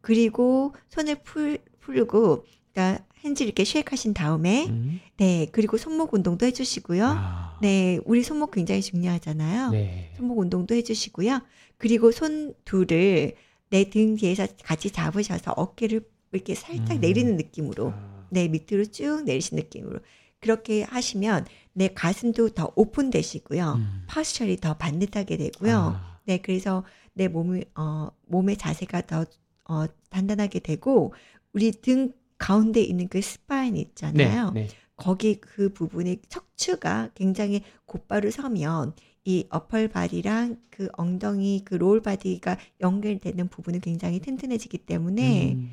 그리고 손을 풀, 풀고 그러니까 핸즈 이렇게 쉐이크하신 다음에 음. 네 그리고 손목 운동도 해주시고요. 아. 네 우리 손목 굉장히 중요하잖아요. 네. 손목 운동도 해주시고요. 그리고 손 둘을 내 등 뒤에서 같이 잡으셔서 어깨를 이렇게 살짝 음. 내리는 느낌으로 아. 네 밑으로 쭉 내리신 느낌으로 그렇게 하시면 내 가슴도 더 오픈되시고요. 음. 파스처리 더 반듯하게 되고요. 아. 네, 그래서 내 몸이 어 몸의 자세가 더 어, 단단하게 되고 우리 등 가운데 있는 그 spine 있잖아요. 네. 네. 거기 그 부분이 척추가 굉장히 곧바로 서면 이 upper body랑 그 엉덩이 그 lower body가 연결되는 부분은 굉장히 튼튼해지기 때문에 음.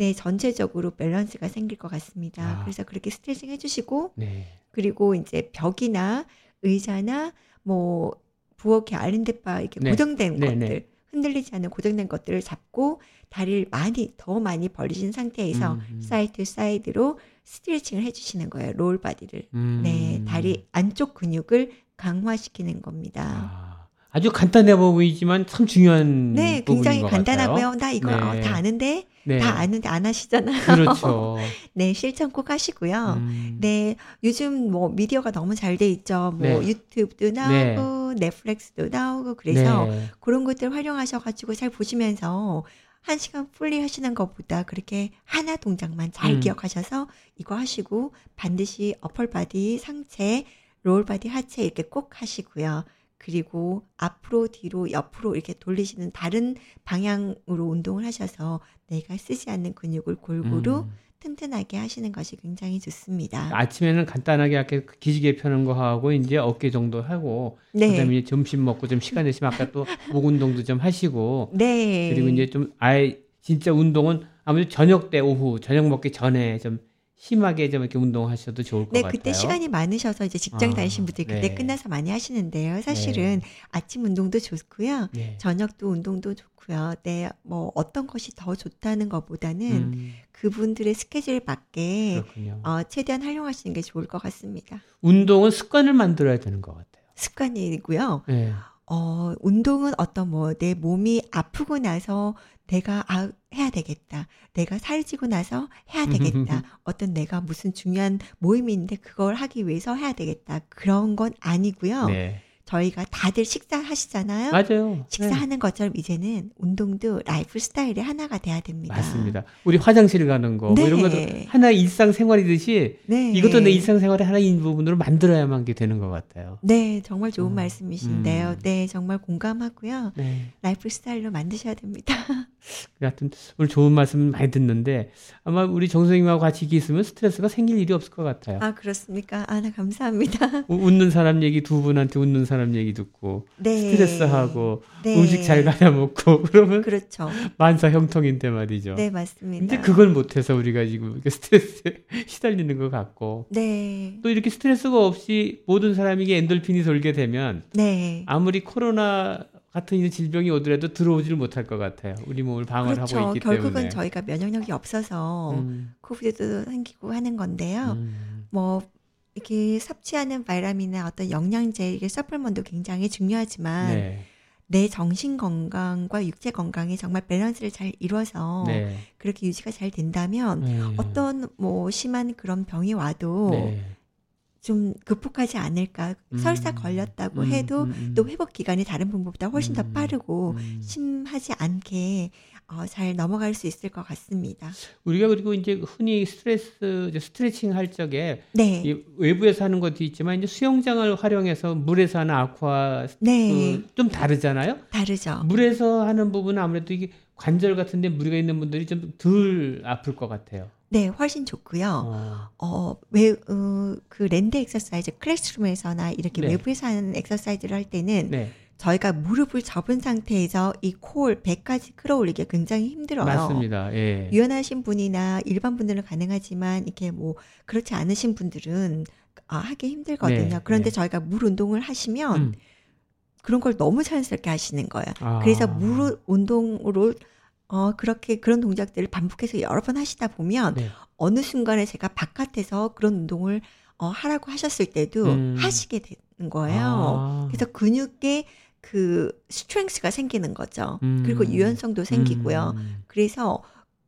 네 전체적으로 밸런스가 생길 것 같습니다. 아. 그래서 그렇게 스트레칭 해주시고 네. 그리고 이제 벽이나 의자나 뭐 부엌에 island bar 이렇게 네. 고정된 네, 것들 네. 흔들리지 않는 고정된 것들을 잡고 다리를 많이 더 많이 벌리신 상태에서 음, 음. side side로 스트레칭을 해주시는 거예요. lower body를. 음. 네, 다리 안쪽 근육을 강화시키는 겁니다. 아, 아주 간단해 보이지만 참 중요한 네, 굉장히 것 간단하고요. 같아요. 나 이거 어, 네. 다 아는데 네. 다 아는데 안 하시잖아요. 그렇죠. 네, 실천 꼭 하시고요. 음. 네, 요즘 뭐 미디어가 너무 잘 돼 있죠. 뭐 네. 유튜브도 나오고 넷플릭스도 나오고 그래서 네. 그런 것들 활용하셔가지고 잘 보시면서 한 시간 fully 하시는 것보다 그렇게 하나 동작만 잘 음. 기억하셔서 이거 하시고 반드시 upper body, 상체, lower body, 하체 이렇게 꼭 하시고요. 그리고 앞으로 뒤로 옆으로 이렇게 돌리시는 다른 방향으로 운동을 하셔서 내가 쓰지 않는 근육을 골고루 음. 튼튼하게 하시는 것이 굉장히 좋습니다. 아침에는 간단하게 이렇게 기지개 펴는 거 하고 이제 어깨 정도 하고 네. 그다음에 이제 점심 먹고 좀 시간 되시면 아까 또 목 운동도 좀 하시고 네. 그리고 이제 좀 아예 진짜 운동은 아무래도 저녁 때 오후 저녁 먹기 전에 좀 심하게 좀 이렇게 운동하셔도 좋을 것 네, 같아요. 그때 시간이 많으셔서 이제 직장 아, 다니신 분들이 그때 네. 끝나서 많이 하시는데요. 사실은 아침 운동도 좋고요. 네. 저녁도 운동도 좋고요. 네, 뭐 어떤 것이 더 좋다는 것보다는 음, 그분들의 스케줄 맞게. 어, 최대한 활용하시는 게 좋을 것 같습니다. 운동은 습관을 만들어야 되는 것 같아요. 습관이고요. 네. 어, 운동은 어떤 뭐 내 몸이 아프고 나서 내가 아, 해야 되겠다. 내가 살이 찌고 나서 해야 되겠다. 어떤 내가 무슨 중요한 모임이 있는데 그걸 하기 위해서 해야 되겠다. 그런 건 아니고요. 네. 저희가 다들 식사하시잖아요. 맞아요. 식사하는 것처럼 이제는 운동도 라이프 스타일의 하나가 돼야 됩니다. 네, 맞습니다. 우리 화장실 가는 거, 뭐 이런 것도 네. 하나의 일상생활이듯이 네. 이것도 내 일상생활의 하나인 부분으로 만들어야만 게 되는 것 같아요. 네, 정말 좋은 음, 말씀이신데요. 음. 네, 정말 공감하고요. 네. 라이프 스타일로 만드셔야 됩니다. 하여튼 오늘 좋은 말씀 많이 듣는데 아마 우리 정 선생님하고 같이 있으면 스트레스가 생길 일이 없을 것 같아요. 아, 그렇습니까? 아, 네, 감사합니다. 우- 웃는 사람 얘기 두 분한테 웃는 사람 얘기 듣고 네. 스트레스하고 네. 음식 잘 가려 먹고 그러면 그렇죠. 만사 형통인데 말이죠. 네, 맞습니다. 근데 그걸 못해서 우리가 지금 이렇게 스트레스에 시달리는 것 같고 네. 또 이렇게 스트레스가 없이 모든 사람에게 엔돌핀이 돌게 되면 네. 아무리 코로나 같은 이 질병이 오더라도 들어오지를 못할 것 같아요. 우리 몸을 방어를 그렇죠. 하고 있기 결국은 때문에. 저희가 면역력이 없어서 음, COVID도 생기고 하는 건데요. 음, 뭐 이렇게 섭취하는 vitamin이나 어떤 영양제, 이게 supplement도 굉장히 중요하지만 네, 내 정신 건강과 육체 건강이 정말 밸런스를 잘 이루어서 네, 그렇게 유지가 잘 된다면 네. 어떤 뭐 심한 그런 병이 와도 네. 좀 극복하지 않을까. 음. 설사 걸렸다고 음, 해도 음, 음. 또 회복 기간이 다른 분보다 훨씬 더 음, 빠르고 음. 심하지 않게 어, 잘 넘어갈 수 있을 것 같습니다. 우리가 그리고 이제 흔히 스트레스 이제 스트레칭 할 적에 네, 이 외부에서 하는 것도 있지만 이제 수영장을 활용해서 물에서 하는 aqua 네, 그, 좀 다르잖아요. 다르죠. 물에서 하는 부분은 아무래도 이게 관절 같은데 무리가 있는 분들이 좀 덜 아플 것 같아요. 네, 훨씬 좋고요. 어. 어, 왜, 어, 그 land exercise, classroom에서나 이렇게 네. 외부에서 하는 엑서사이즈를 할 때는 네, 저희가 무릎을 접은 상태에서 이 core, 배까지 끌어올리기 굉장히 힘들어요. 맞습니다. 예. 유연하신 분이나 일반 분들은 가능하지만 이렇게 뭐 그렇지 않으신 분들은 아, 하기 힘들거든요. 네, 그런데 네. 저희가 물 운동을 하시면 음. 그런 걸 너무 자연스럽게 하시는 거예요. 아. 그래서 물 운동으로 어, 그렇게 그런 동작들을 반복해서 여러 번 하시다 보면 네. 어느 순간에 제가 바깥에서 그런 운동을 어, 하라고 하셨을 때도 음. 하시게 되는 거예요. 아. 그래서 근육에 그 strength가 생기는 거죠. 음. 그리고 유연성도 생기고요. 음. 그래서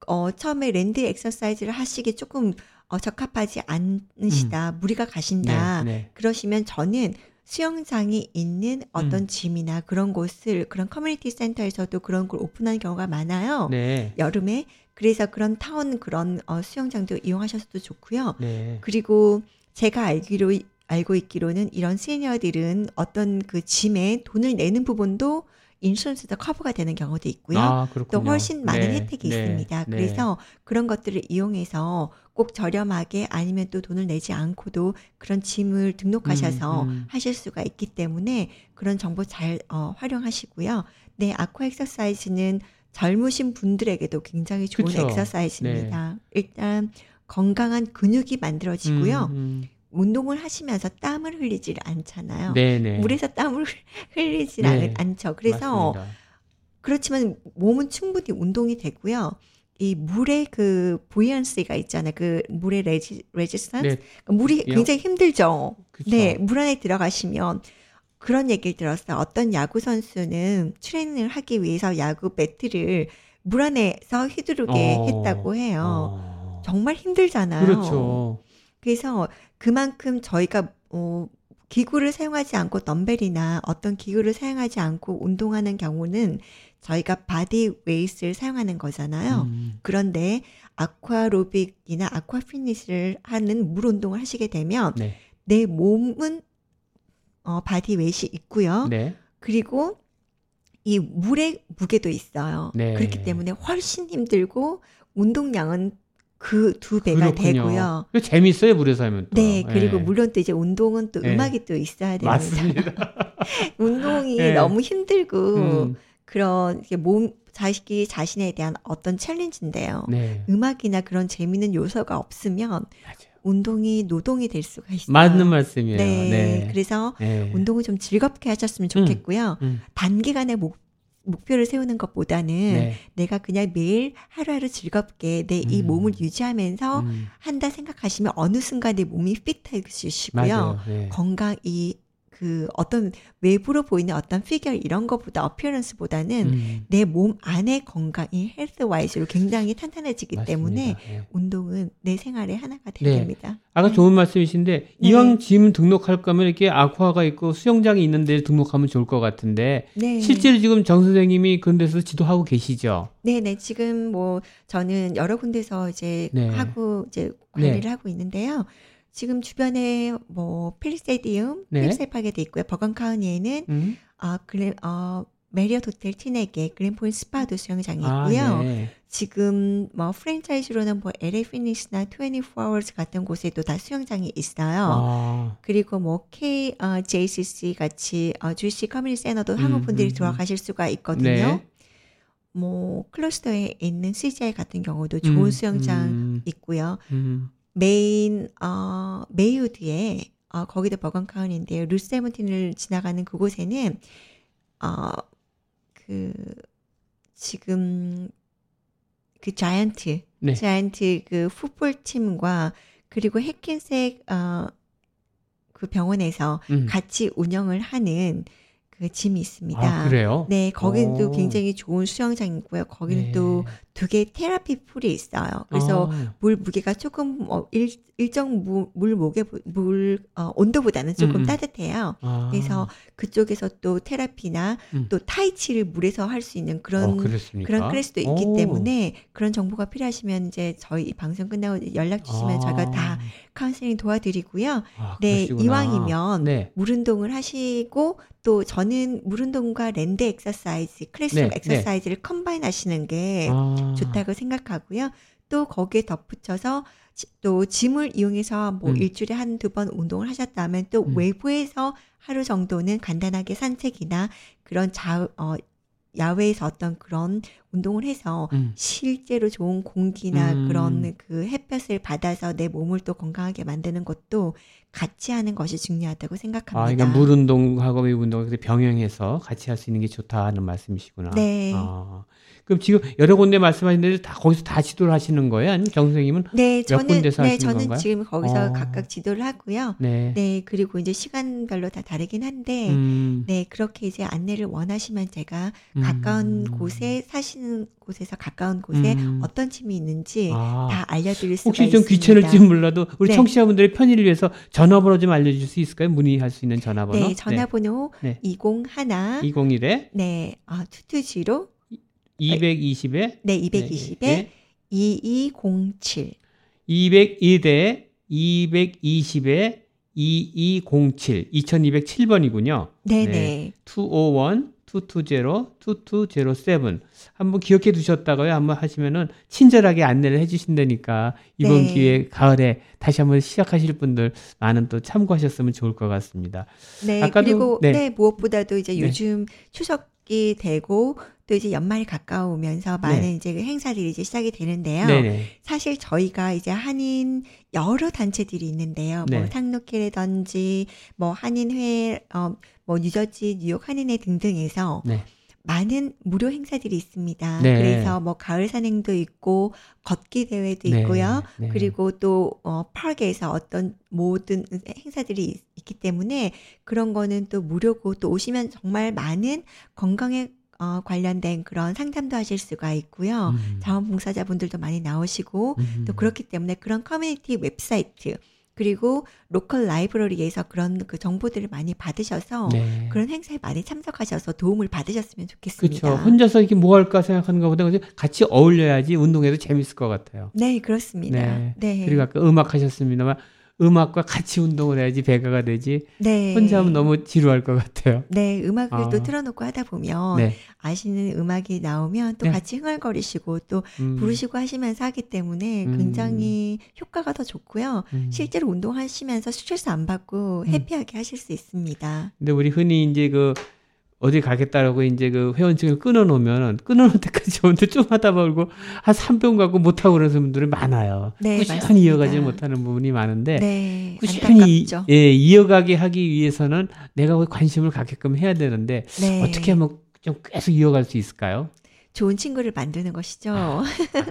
어, 처음에 land exercise를 하시기 조금 어, 적합하지 않으시다, 무리가 가신다. 네, 네. 그러시면 저는 수영장이 있는 어떤 음. gym이나 그런 곳을 그런 커뮤니티 센터에서도 그런 걸 오픈하는 경우가 많아요. 네. 여름에 그래서 그런 타운 그런 어, 수영장도 이용하셔도 좋고요. 네. 그리고 제가 알기로 알고 있기로는 이런 시니어들은 어떤 그 gym에 돈을 내는 부분도 insurance도 커버가 되는 경우도 있고요. 아, 또. 훨씬 많은 네, 혜택이 네, 있습니다. 네. 그래서 그런 것들을 이용해서 꼭 저렴하게 아니면 또 돈을 내지 않고도 그런 gym을 등록하셔서 음, 음. 하실 수가 있기 때문에 그런 정보 잘 어, 활용하시고요. 네, aqua exercise는 젊으신 분들에게도 굉장히 좋은 그쵸. exercise입니다. 일단 건강한 근육이 만들어지고요. 음, 음. 운동을 하시면서 땀을 흘리질 않잖아요. 네네. 물에서 땀을 흘리질 네. 않, 않죠. 그래서 맞습니다. 그렇지만 몸은 충분히 운동이 되고요. 이 물의 그 buoyancy가 있잖아요. 그 물의 resis, resistance. 네. 그러니까 물이 예. 굉장히 힘들죠. 그쵸. 네, 물 안에 들어가시면 그런 얘기를 들었어요. 어떤 야구 선수는 트레이닝을 하기 위해서 야구 배트를 물 안에서 휘두르게 어. 했다고 해요. 어. 정말 힘들잖아요. 그렇죠. 그래서 그만큼 저희가 어, 기구를 사용하지 않고 덤벨이나 어떤 기구를 사용하지 않고 운동하는 경우는 저희가 body weight를 사용하는 거잖아요. 음. 그런데 아쿠아로빅이나 aqua fitness를 하는 물 운동을 하시게 되면 네. 내 몸은 어, body weight이 있고요. 네. 그리고 이 물의 무게도 있어요. 네. 그렇기 때문에 훨씬 힘들고 운동량은 그 두 배가 그렇군요. 되고요. 그 재밌어요 물에서 하면 또. 네, 그리고 예. 물론 또 이제 운동은 또 네. 음악이 또 있어야 됩니다. 맞습니다. 운동이 네. 너무 힘들고 음, 그런 몸 자식이 자신에 대한 어떤 challenge인데요. 네. 음악이나 그런 재미있는 요소가 없으면 맞아요. 운동이 노동이 될 수가 있어요. 맞는 말씀이에요. 네, 네. 그래서 네. 운동을 좀 즐겁게 하셨으면 좋겠고요. 음. 단기간에 목, 목표를 세우는 것보다는 네. 내가 그냥 매일 하루하루 즐겁게 내이 음. 몸을 유지하면서 음. 한다 생각하시면 어느 순간 내 몸이 핏해지시고요. 맞아요. 네. 건강 이 그 어떤 외부로 보이는 어떤 피겨 이런 것보다 어피어런스보다는 음. 내몸 안의 건강이 헬스 와이즈로 굉장히 탄탄해지기 맞습니다. 때문에 네. 운동은 내 생활의 하나가 네. 됩니다. 아까 좋은 말씀이신데 이왕 짐 등록할 거면 이렇게 아쿠아가 있고 수영장이 있는 데 등록하면 좋을 것 같은데 네. 실제로 지금 정 선생님이 그런 데서 지도하고 계시죠. 네 네 지금 뭐 저는 여러 군데서 이제 네. 하고 이제 관리를 하고 있는데요. 지금 주변에 뭐 Palisadium, 네. Palisades Park에 돼 있고요. Bergen County에는 음? 아 Glen 어 메리엇 호텔 Teaneck에 Glenpointe 스파도 수영장이 아, 있고요. 네. 지금 뭐 프랜차이즈로는 뭐 LA 피니스나 24 Hours 같은 곳에도 다 수영장이 있어요. 아, 그리고 뭐 K 어, JCC 같이 어, Jewish community center도 한국 음, 분들이 음, 들어가실 수가 있거든요. 네. 뭐 Closter에 있는 CGI 같은 경우도 좋은 음, 수영장 음, 있고요. 음. 메인 어 Maywood에 어 거기도 Bergen County인데요. Route Seventeen을 지나가는 그곳에는 어그 지금 그 Giants 네. Giants 그 풋볼 팀과 그리고 Hackensack 어그 병원에서 음. 같이 운영을 하는 그 gym이 있습니다. 아, 그래요? 네, 거기는 또 오. 굉장히 좋은 수영장이고요. 거기는 네. 또 두 개의 therapy pool이 있어요. 그래서 아, 물 무게가 조금 어, 일, 일정 무, 물 목에 물 어, 온도보다는 조금 음, 음. 따뜻해요. 아. 그래서 그쪽에서 또 therapy나 음. 또 tai chi를 물에서 할 수 있는 그런 어? 그런 클래스도 있기 오. 때문에 그런 정보가 필요하시면 이제 저희 이 방송 끝나고 연락 주시면 저희가 다 카운셀링 도와드리고요. 아, 네. 이왕이면 네. 물 운동을 하시고 또 저는 물 운동과 land exercise, classroom 네, exercise를 combine 하시는 게 아. 좋다고 생각하고요. 또 거기에 덧붙여서 지- 또 짐을 이용해서 뭐 음. 일주일에 한 두 번 운동을 하셨다면 또 음. 외부에서 하루 정도는 간단하게 산책이나 그런 자, 어, 야외에서 어떤 그런 운동을 해서 음. 실제로 좋은 공기나 음. 그런 그 햇볕을 받아서 내 몸을 또 건강하게 만드는 것도 같이 하는 것이 중요하다고 생각합니다. 아, 그러니까 물 운동하고 외부 운동을 병행해서 같이 할 수 있는 게 좋다는 말씀이시구나. 네. 아, 그럼 지금 여러 군데 말씀하신 데다 거기서 다 지도를 하시는 거예요? 아니면 정 선생님은? 네, 저는 군데서 네, 하시는 저는 건가요? 지금 거기서 어. 각각 지도를 하고요. 네. 네, 그리고 이제 시간별로 다 다르긴 한데 음, 네, 그렇게 이제 안내를 원하시면 제가 음. 가까운 곳에 사시는 사시는 곳에서 가까운 곳에 음. 어떤 침이 있는지 아. 다 알려드릴 수가 혹시 좀 있습니다. 귀찮을지 몰라도 우리 네. 청취자분들의 편의를 위해서 전화번호 좀 알려줄 수 있을까요? 문의할 수 있는 전화번호. 네, 전화번호 네. 201 201에 네, 아, 220 220에 네, 220에 2207 201에 220에 2207 2207번이군요. 네, 네. 네. 201 220 2207 한번 기억해 두셨다가요. 한번 하시면은 친절하게 안내를 해 주신다니까 이번 네. 기회에 가을에 다시 한번 시작하실 분들 많은 또 참고하셨으면 좋을 것 같습니다. 네, 아까도- 그리고 네. 네. 무엇보다도 이제 네. 요즘 추석이 되고 또 이제 연말이 가까우면서 많은 네. 이제 그 행사들이 이제 시작이 되는데요. 사실 저희가 이제 한인 여러 단체들이 있는데요. 네. 뭐 상록회라든지 뭐 한인회 어 뭐 뉴저지, 뉴욕 한인회 등등에서 네. 많은 무료 행사들이 있습니다. 네. 그래서 뭐 가을 산행도 있고 걷기 대회도 네. 있고요. 네. 그리고 또 어, park에서 어떤 모든 행사들이 있- 있기 때문에 그런 거는 또 무료고 또 오시면 정말 많은 건강에 어, 관련된 그런 상담도 하실 수가 있고요. 음. 자원봉사자분들도 많이 나오시고 음. 또 그렇기 때문에 그런 커뮤니티 웹사이트 그리고 local library에서 그런 그 정보들을 많이 받으셔서 네. 그런 행사에 많이 참석하셔서 도움을 받으셨으면 좋겠습니다. 그렇죠. 혼자서 이렇게 뭐 할까 생각하는 것보다 같이 어울려야지 운동해도 재밌을 것 같아요. 네, 그렇습니다. 네. 네. 그리고 아까 음악 하셨습니다만 음악과 같이 운동을 해야지 배가가 되지 네. 혼자 하면 너무 지루할 것 같아요. 네, 음악을 아. 또 틀어놓고 하다 보면 네. 아시는 음악이 나오면 또 네. 같이 흥얼거리시고 또 음, 부르시고 하시면서 하기 때문에 음. 굉장히 효과가 더 좋고요. 음. 실제로 운동하시면서 스트레스 안 받고 음. 해피하게 하실 수 있습니다. 근데 우리 흔히 이제 그 어디 가겠다라고 이제 그 회원증을 끊어놓으면 끊어놓을 때까지 좋은데 좀 하다 말고 한 3병 가고 못하고 그러는 분들이 많아요. 네, 꾸준히 맞습니다. 이어가지 못하는 부분이 많은데 네, 꾸준히 안타깝죠. 예, 이어가게 하기 위해서는 내가 왜 관심을 갖게끔 해야 되는데 네. 어떻게 하면 좀 계속 이어갈 수 있을까요? 좋은 친구를 만드는 것이죠. 아,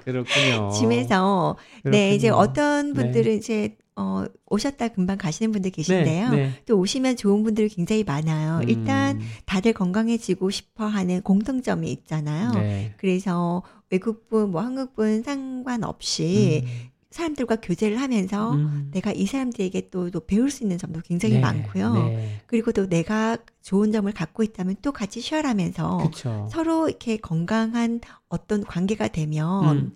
그렇군요. 짐에서 네 이제 그렇군요. 어떤 분들은 이제 어, 오셨다 금방 가시는 분들 계신데요. 네, 네. 또 오시면 좋은 분들이 굉장히 많아요. 일단 음, 다들 건강해지고 싶어 하는 공통점이 있잖아요. 네. 그래서 외국분, 뭐 한국분 상관없이 사람들과 교제를 하면서 음, 내가 이 사람들에게 또, 또 배울 수 있는 점도 굉장히 네, 많고요. 네. 그리고 또 내가 좋은 점을 갖고 있다면 또 같이 쉐어하면서. 서로 이렇게 건강한 어떤 관계가 되면 음.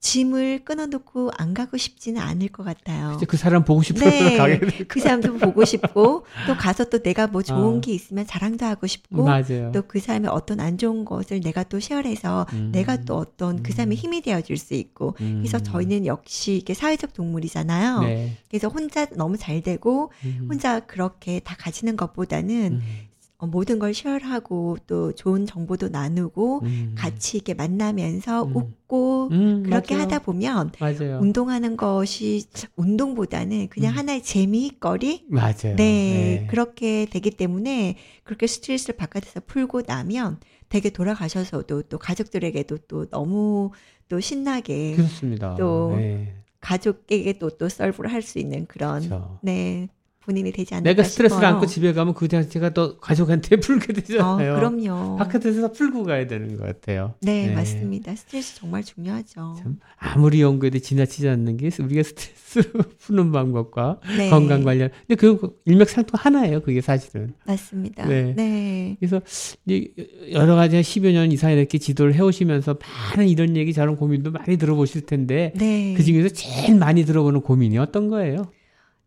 짐을 끊어놓고 안 가고 싶지는 않을 것 같아요. 이제 그 사람 보고 싶어서 네. 가게 될그 사람도 보고 싶고 또 가서 또 내가 뭐 좋은 아. 게 있으면 자랑도 하고 싶고. 또 그 사람의 어떤 안 좋은 것을 내가 또 쉐어해서 음. 내가 또 어떤 그 사람의 힘이 되어줄 수 있고 음. 그래서 저희는 역시 이게 사회적 동물이잖아요. 네. 그래서 혼자 너무 잘 되고 음. 혼자 그렇게 다 가지는 것보다는 음. 어, 모든 걸 쉐어하고 또 좋은 정보도 나누고 음. 같이 이렇게 만나면서 음. 웃고 음, 그렇게 맞아요. 하다 보면 맞아요. 운동하는 것이 운동보다는 그냥 음. 하나의 재미거리 맞아요. 네, 그렇게 되기 때문에 그렇게 스트레스를 바깥에서 풀고 나면 되게 돌아가셔서도 또 가족들에게도 또 너무 또 신나게 그렇습니다. 또 네. 가족에게 또또 서브를 할 수 있는 그런 그렇죠. 네 본인이 되지 않을까 내가 스트레스를 싶어요. 안고 집에 가면 그 자체가 또 가족한테 풀게 어, 되잖아요. 그럼요. 바깥에서 풀고 가야 되는 것 같아요. 네, 네. 맞습니다. 스트레스 정말 중요하죠. 참 아무리 연구해도 지나치지 않는 게 우리가 스트레스 푸는 방법과 네, 건강 관련. 근데 그 일맥상통 하나예요. 그게 사실은. 맞습니다. 네. 네. 그래서 이 여러 가지 한 10여 년 이상 이렇게 지도를 해오시면서 많은 이런 얘기 저런 고민도 많이 들어보실 텐데 네. 그 중에서 제일 많이 들어보는 고민이 어떤 거예요?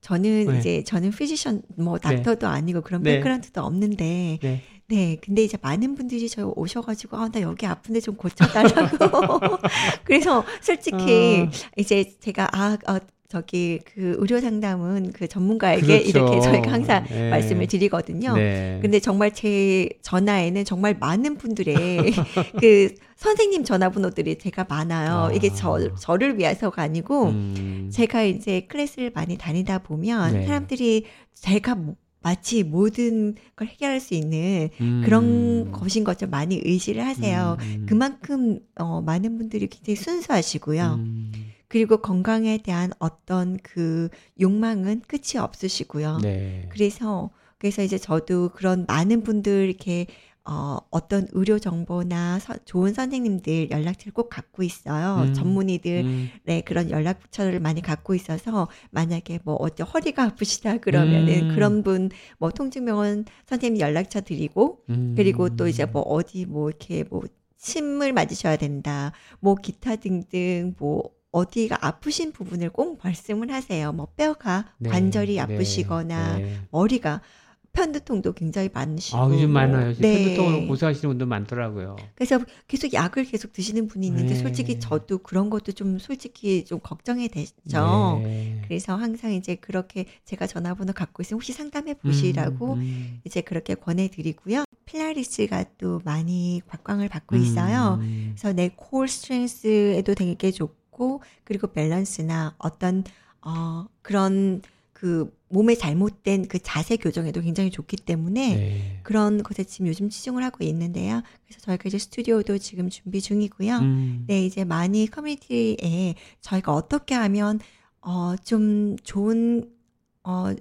저는 네. 이제 저는 피지션 뭐 닥터도 아니고 그런 네. 백그라운드도 없는데 네. 네, 근데 이제 많은 분들이 저 오셔가지고, 아, 나 여기 아픈데 좀 고쳐달라고. 그래서 솔직히 아. 이제 제가, 아, 어, 저기 그 의료 상담은 그 전문가에게 그렇죠. 이렇게 저희가 항상 네. 말씀을 드리거든요. 네. 근데 정말 제 전화에는 정말 많은 분들의 그 선생님 전화번호들이 제가 많아요. 아. 이게 저, 저를 위해서가 아니고, 음. 제가 이제 클래스를 많이 다니다 보면 네. 사람들이 제가 뭐- 마치 모든 걸 해결할 수 있는 음. 그런 것인 것처럼 많이 의지를 하세요. 음. 그만큼 어, 많은 분들이 굉장히 순수하시고요. 음. 그리고 건강에 대한 어떤 그 욕망은 끝이 없으시고요. 네. 그래서 그래서 이제 저도 그런 많은 분들 이렇게 어, 어떤 의료 정보나 서, 좋은 선생님들 연락처를 꼭 갖고 있어요. 음. 전문의들의 음. 그런 연락처를 많이 갖고 있어서 만약에 뭐 어째 허리가 아프시다 그러면은 음. 그런 분 뭐 통증병원 선생님 연락처 드리고 음. 그리고 또 이제 뭐 어디 뭐 이렇게 뭐 침을 맞으셔야 된다. 뭐 기타 등등 뭐 어디가 아프신 부분을 꼭 말씀을 하세요. 뭐 뼈가 네, 관절이 네, 아프시거나 네. 머리가 편두통도 굉장히 많으시고 아, 요즘 뭐, 많아요. 네. 편두통으로 고생하시는 분들 많더라고요. 그래서 계속 약을 계속 드시는 분이 있는데 네. 솔직히 저도 그런 것도 좀 솔직히 좀 걱정이 되죠. 네. 그래서 항상 이제 그렇게 제가 전화번호 갖고 있으면 혹시 상담해 보시라고 음, 음. 이제 그렇게 권해드리고요. 필라리스가 또 많이 곽광을 받고 있어요. 음. 그래서 내콜 스트렝스에도 되게 좋고 그리고 밸런스나 어떤 어 그런 그 몸에 잘못된 그 자세 교정에도 굉장히 좋기 때문에 네. 그런 것에 지금 요즘 치중을 하고 있는데요. 그래서 저희가 이제 스튜디오도 지금 준비 중이고요. 음. 네, 이제 많이 커뮤니티에 저희가 어떻게 하면 어 좀 좋은 어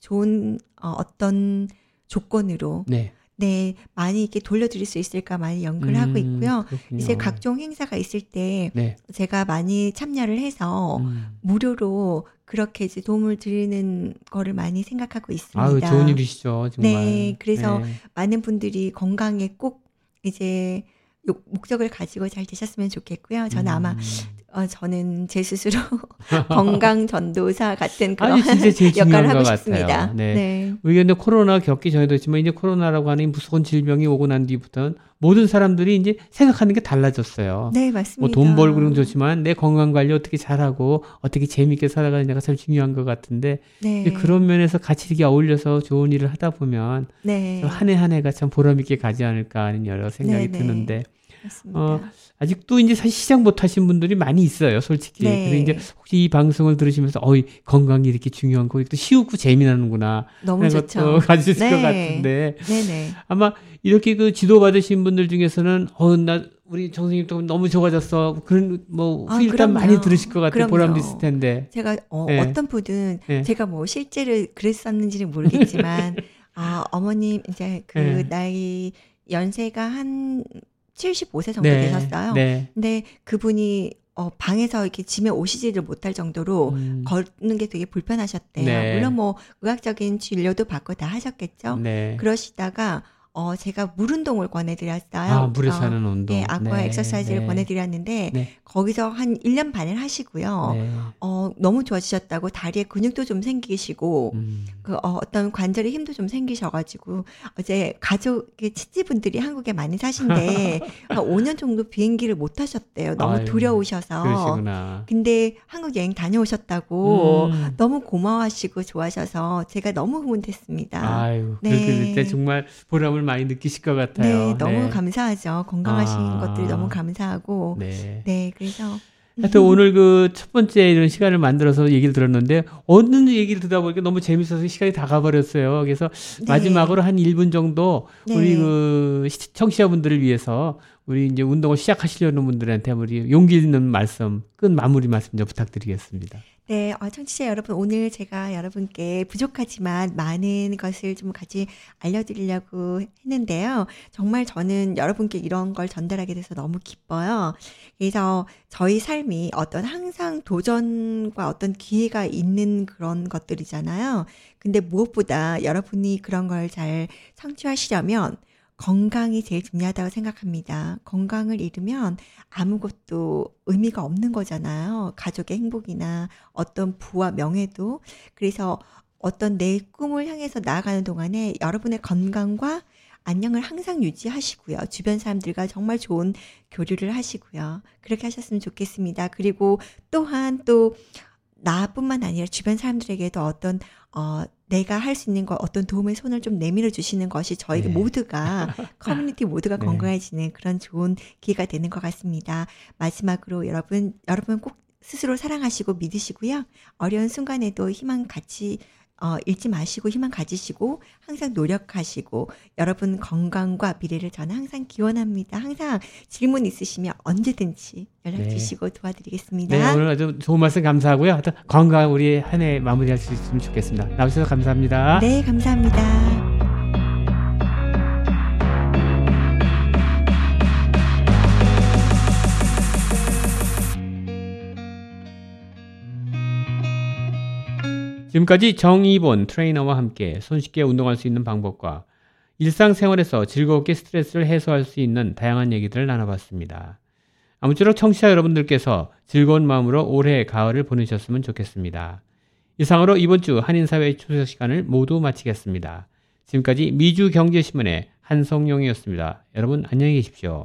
좋은 어 어떤 조건으로 네. 네, 많이 이렇게 돌려드릴 수 있을까 많이 연구를 하고 음, 있고요. 그렇군요. 이제 각종 행사가 있을 때 네. 제가 많이 참여를 해서 음. 무료로 그렇게 이제 도움을 드리는 거를 많이 생각하고 있습니다. 아유, 좋은 일이시죠, 정말. 네, 그래서 네. 많은 분들이 건강에 꼭 이제 요- 목적을 가지고 잘 되셨으면 좋겠고요. 저는 아마 음. 어, 저는 제 스스로 건강 전도사 같은 그런 제일 역할을 하고 것 싶습니다. 같아요. 네. 네. 우리 근데 코로나 겪기 전에도 했지만 이제 코로나라고 하는 이 무서운 질병이 오고 난 뒤부터는 모든 사람들이 이제 생각하는 게 달라졌어요. 네, 맞습니다. 뭐 돈 벌고 그런 건 좋지만 내 건강 관리 어떻게 잘하고 어떻게 재밌게 살아가느냐가 참 중요한 것 같은데 네. 그런 면에서 같이 이렇게 어울려서 좋은 일을 하다 보면 네. 한해한 해가 참 보람 있게 가지 않을까 하는 여러 생각이 네, 네. 드는데 맞습니다. 어, 아직도 이제 사실 시작 못 하신 분들이 많이 있어요, 솔직히. 네. 그래서 이제 혹시 이 방송을 들으시면서 어이 건강이 이렇게 중요한 거, 또 쉬우고 재미나는구나 너무 좋죠. 가지실 네. 것 같은데 네네. 아마 이렇게 그 지도 받으신 분들 중에서는 어나 우리 정선님 또 너무 좋아졌어 그런 뭐 아, 후일담 그럼요. 많이 들으실 것 같아요. 보람도 있을 텐데 제가 어, 네. 어떤 분은 네. 제가 뭐 실제로 그랬었는지는 모르겠지만 아 어머님 이제 그 네. 나이 연세가 한 75세 정도 네, 되셨어요. 네. 근데 그분이 어, 방에서 이렇게 짐에 오시지를 못할 정도로 음, 걷는 게 되게 불편하셨대요. 네. 물론 뭐 의학적인 진료도 받고 다 하셨겠죠. 네. 그러시다가 어 제가 물 운동을 권해드렸어요. 아 물에 어, 사는 운동. 예, 아쿠아 네, 엑서사이즈를 네. 권해드렸는데 네. 거기서 한 1년 반을 하시고요. 네. 어, 너무 좋아지셨다고 다리에 근육도 좀 생기시고 음, 그 어, 어떤 관절에 힘도 좀 생기셔가지고 어제 가족의 친지분들이 한국에 많이 사신데 한 5년 정도 비행기를 못 하셨대요. 너무 아유, 두려우셔서. 그러시구나. 근데 한국 여행 다녀오셨다고 음. 너무 고마워하시고 좋아하셔서 제가 너무 흐뭇했습니다. 아유, 네. 그렇게 될때 정말 보람을 많이 느끼실 것 같아요. 네, 너무 감사하죠. 건강하신 아. 것들이 너무 감사하고. 네. 네, 그래서 하여튼 오늘 그 첫 번째 이런 시간을 만들어서 얘기를 들었는데 어느 얘기를 듣다 보니까 너무 재밌어서 시간이 다 가버렸어요. 그래서 네. 마지막으로 한 1분 정도 네. 우리 그 시- 청취자분들을 위해서 우리 이제 운동을 시작하시려는 분들한테 우리 용기 있는 말씀, 끝 마무리 말씀 좀 부탁드리겠습니다. 네, 어, 청취자 여러분, 오늘 제가 여러분께 부족하지만 많은 것을 좀 같이 알려드리려고 했는데요. 정말 저는 여러분께 이런 걸 전달하게 돼서 너무 기뻐요. 그래서 저희 삶이 어떤 항상 도전과 어떤 기회가 있는 그런 것들이잖아요. 근데 무엇보다 여러분이 그런 걸 잘 성취하시려면 건강이 제일 중요하다고 생각합니다. 건강을 잃으면 아무것도 의미가 없는 거잖아요. 가족의 행복이나 어떤 부와 명예도. 그래서 어떤 내 꿈을 향해서 나아가는 동안에 여러분의 건강과 안녕을 항상 유지하시고요. 주변 사람들과 정말 좋은 교류를 하시고요. 그렇게 하셨으면 좋겠습니다. 그리고 또한 또 나뿐만 아니라 주변 사람들에게도 어떤 어 내가 할 수 있는 거 어떤 도움의 손을 좀 내밀어 주시는 것이 저희 네. 모두가 커뮤니티 모두가 네. 건강해지는 그런 좋은 기회가 되는 것 같습니다. 마지막으로 여러분 여러분 꼭 스스로 사랑하시고 믿으시고요. 어려운 순간에도 희망 같이 어, 잃지 마시고 희망 가지시고 항상 노력하시고 여러분 건강과 미래를 저는 항상 기원합니다. 항상 질문 있으시면 언제든지 연락 네. 주시고 도와드리겠습니다. 네, 오늘 아주 좋은 말씀 감사하고요. 하여튼 건강 우리 한 해 마무리할 수 있으면 좋겠습니다. 나오셔서 감사합니다. 네, 감사합니다. 지금까지 정이본 트레이너와 함께 손쉽게 운동할 수 있는 방법과 일상생활에서 즐겁게 스트레스를 해소할 수 있는 다양한 얘기들을 나눠봤습니다. 아무쪼록 청취자 여러분들께서 즐거운 마음으로 올해 가을을 보내셨으면 좋겠습니다. 이상으로 이번 주 한인사회 초석 시간을 모두 마치겠습니다. 지금까지 미주경제신문의 한성용이었습니다. 여러분 안녕히 계십시오.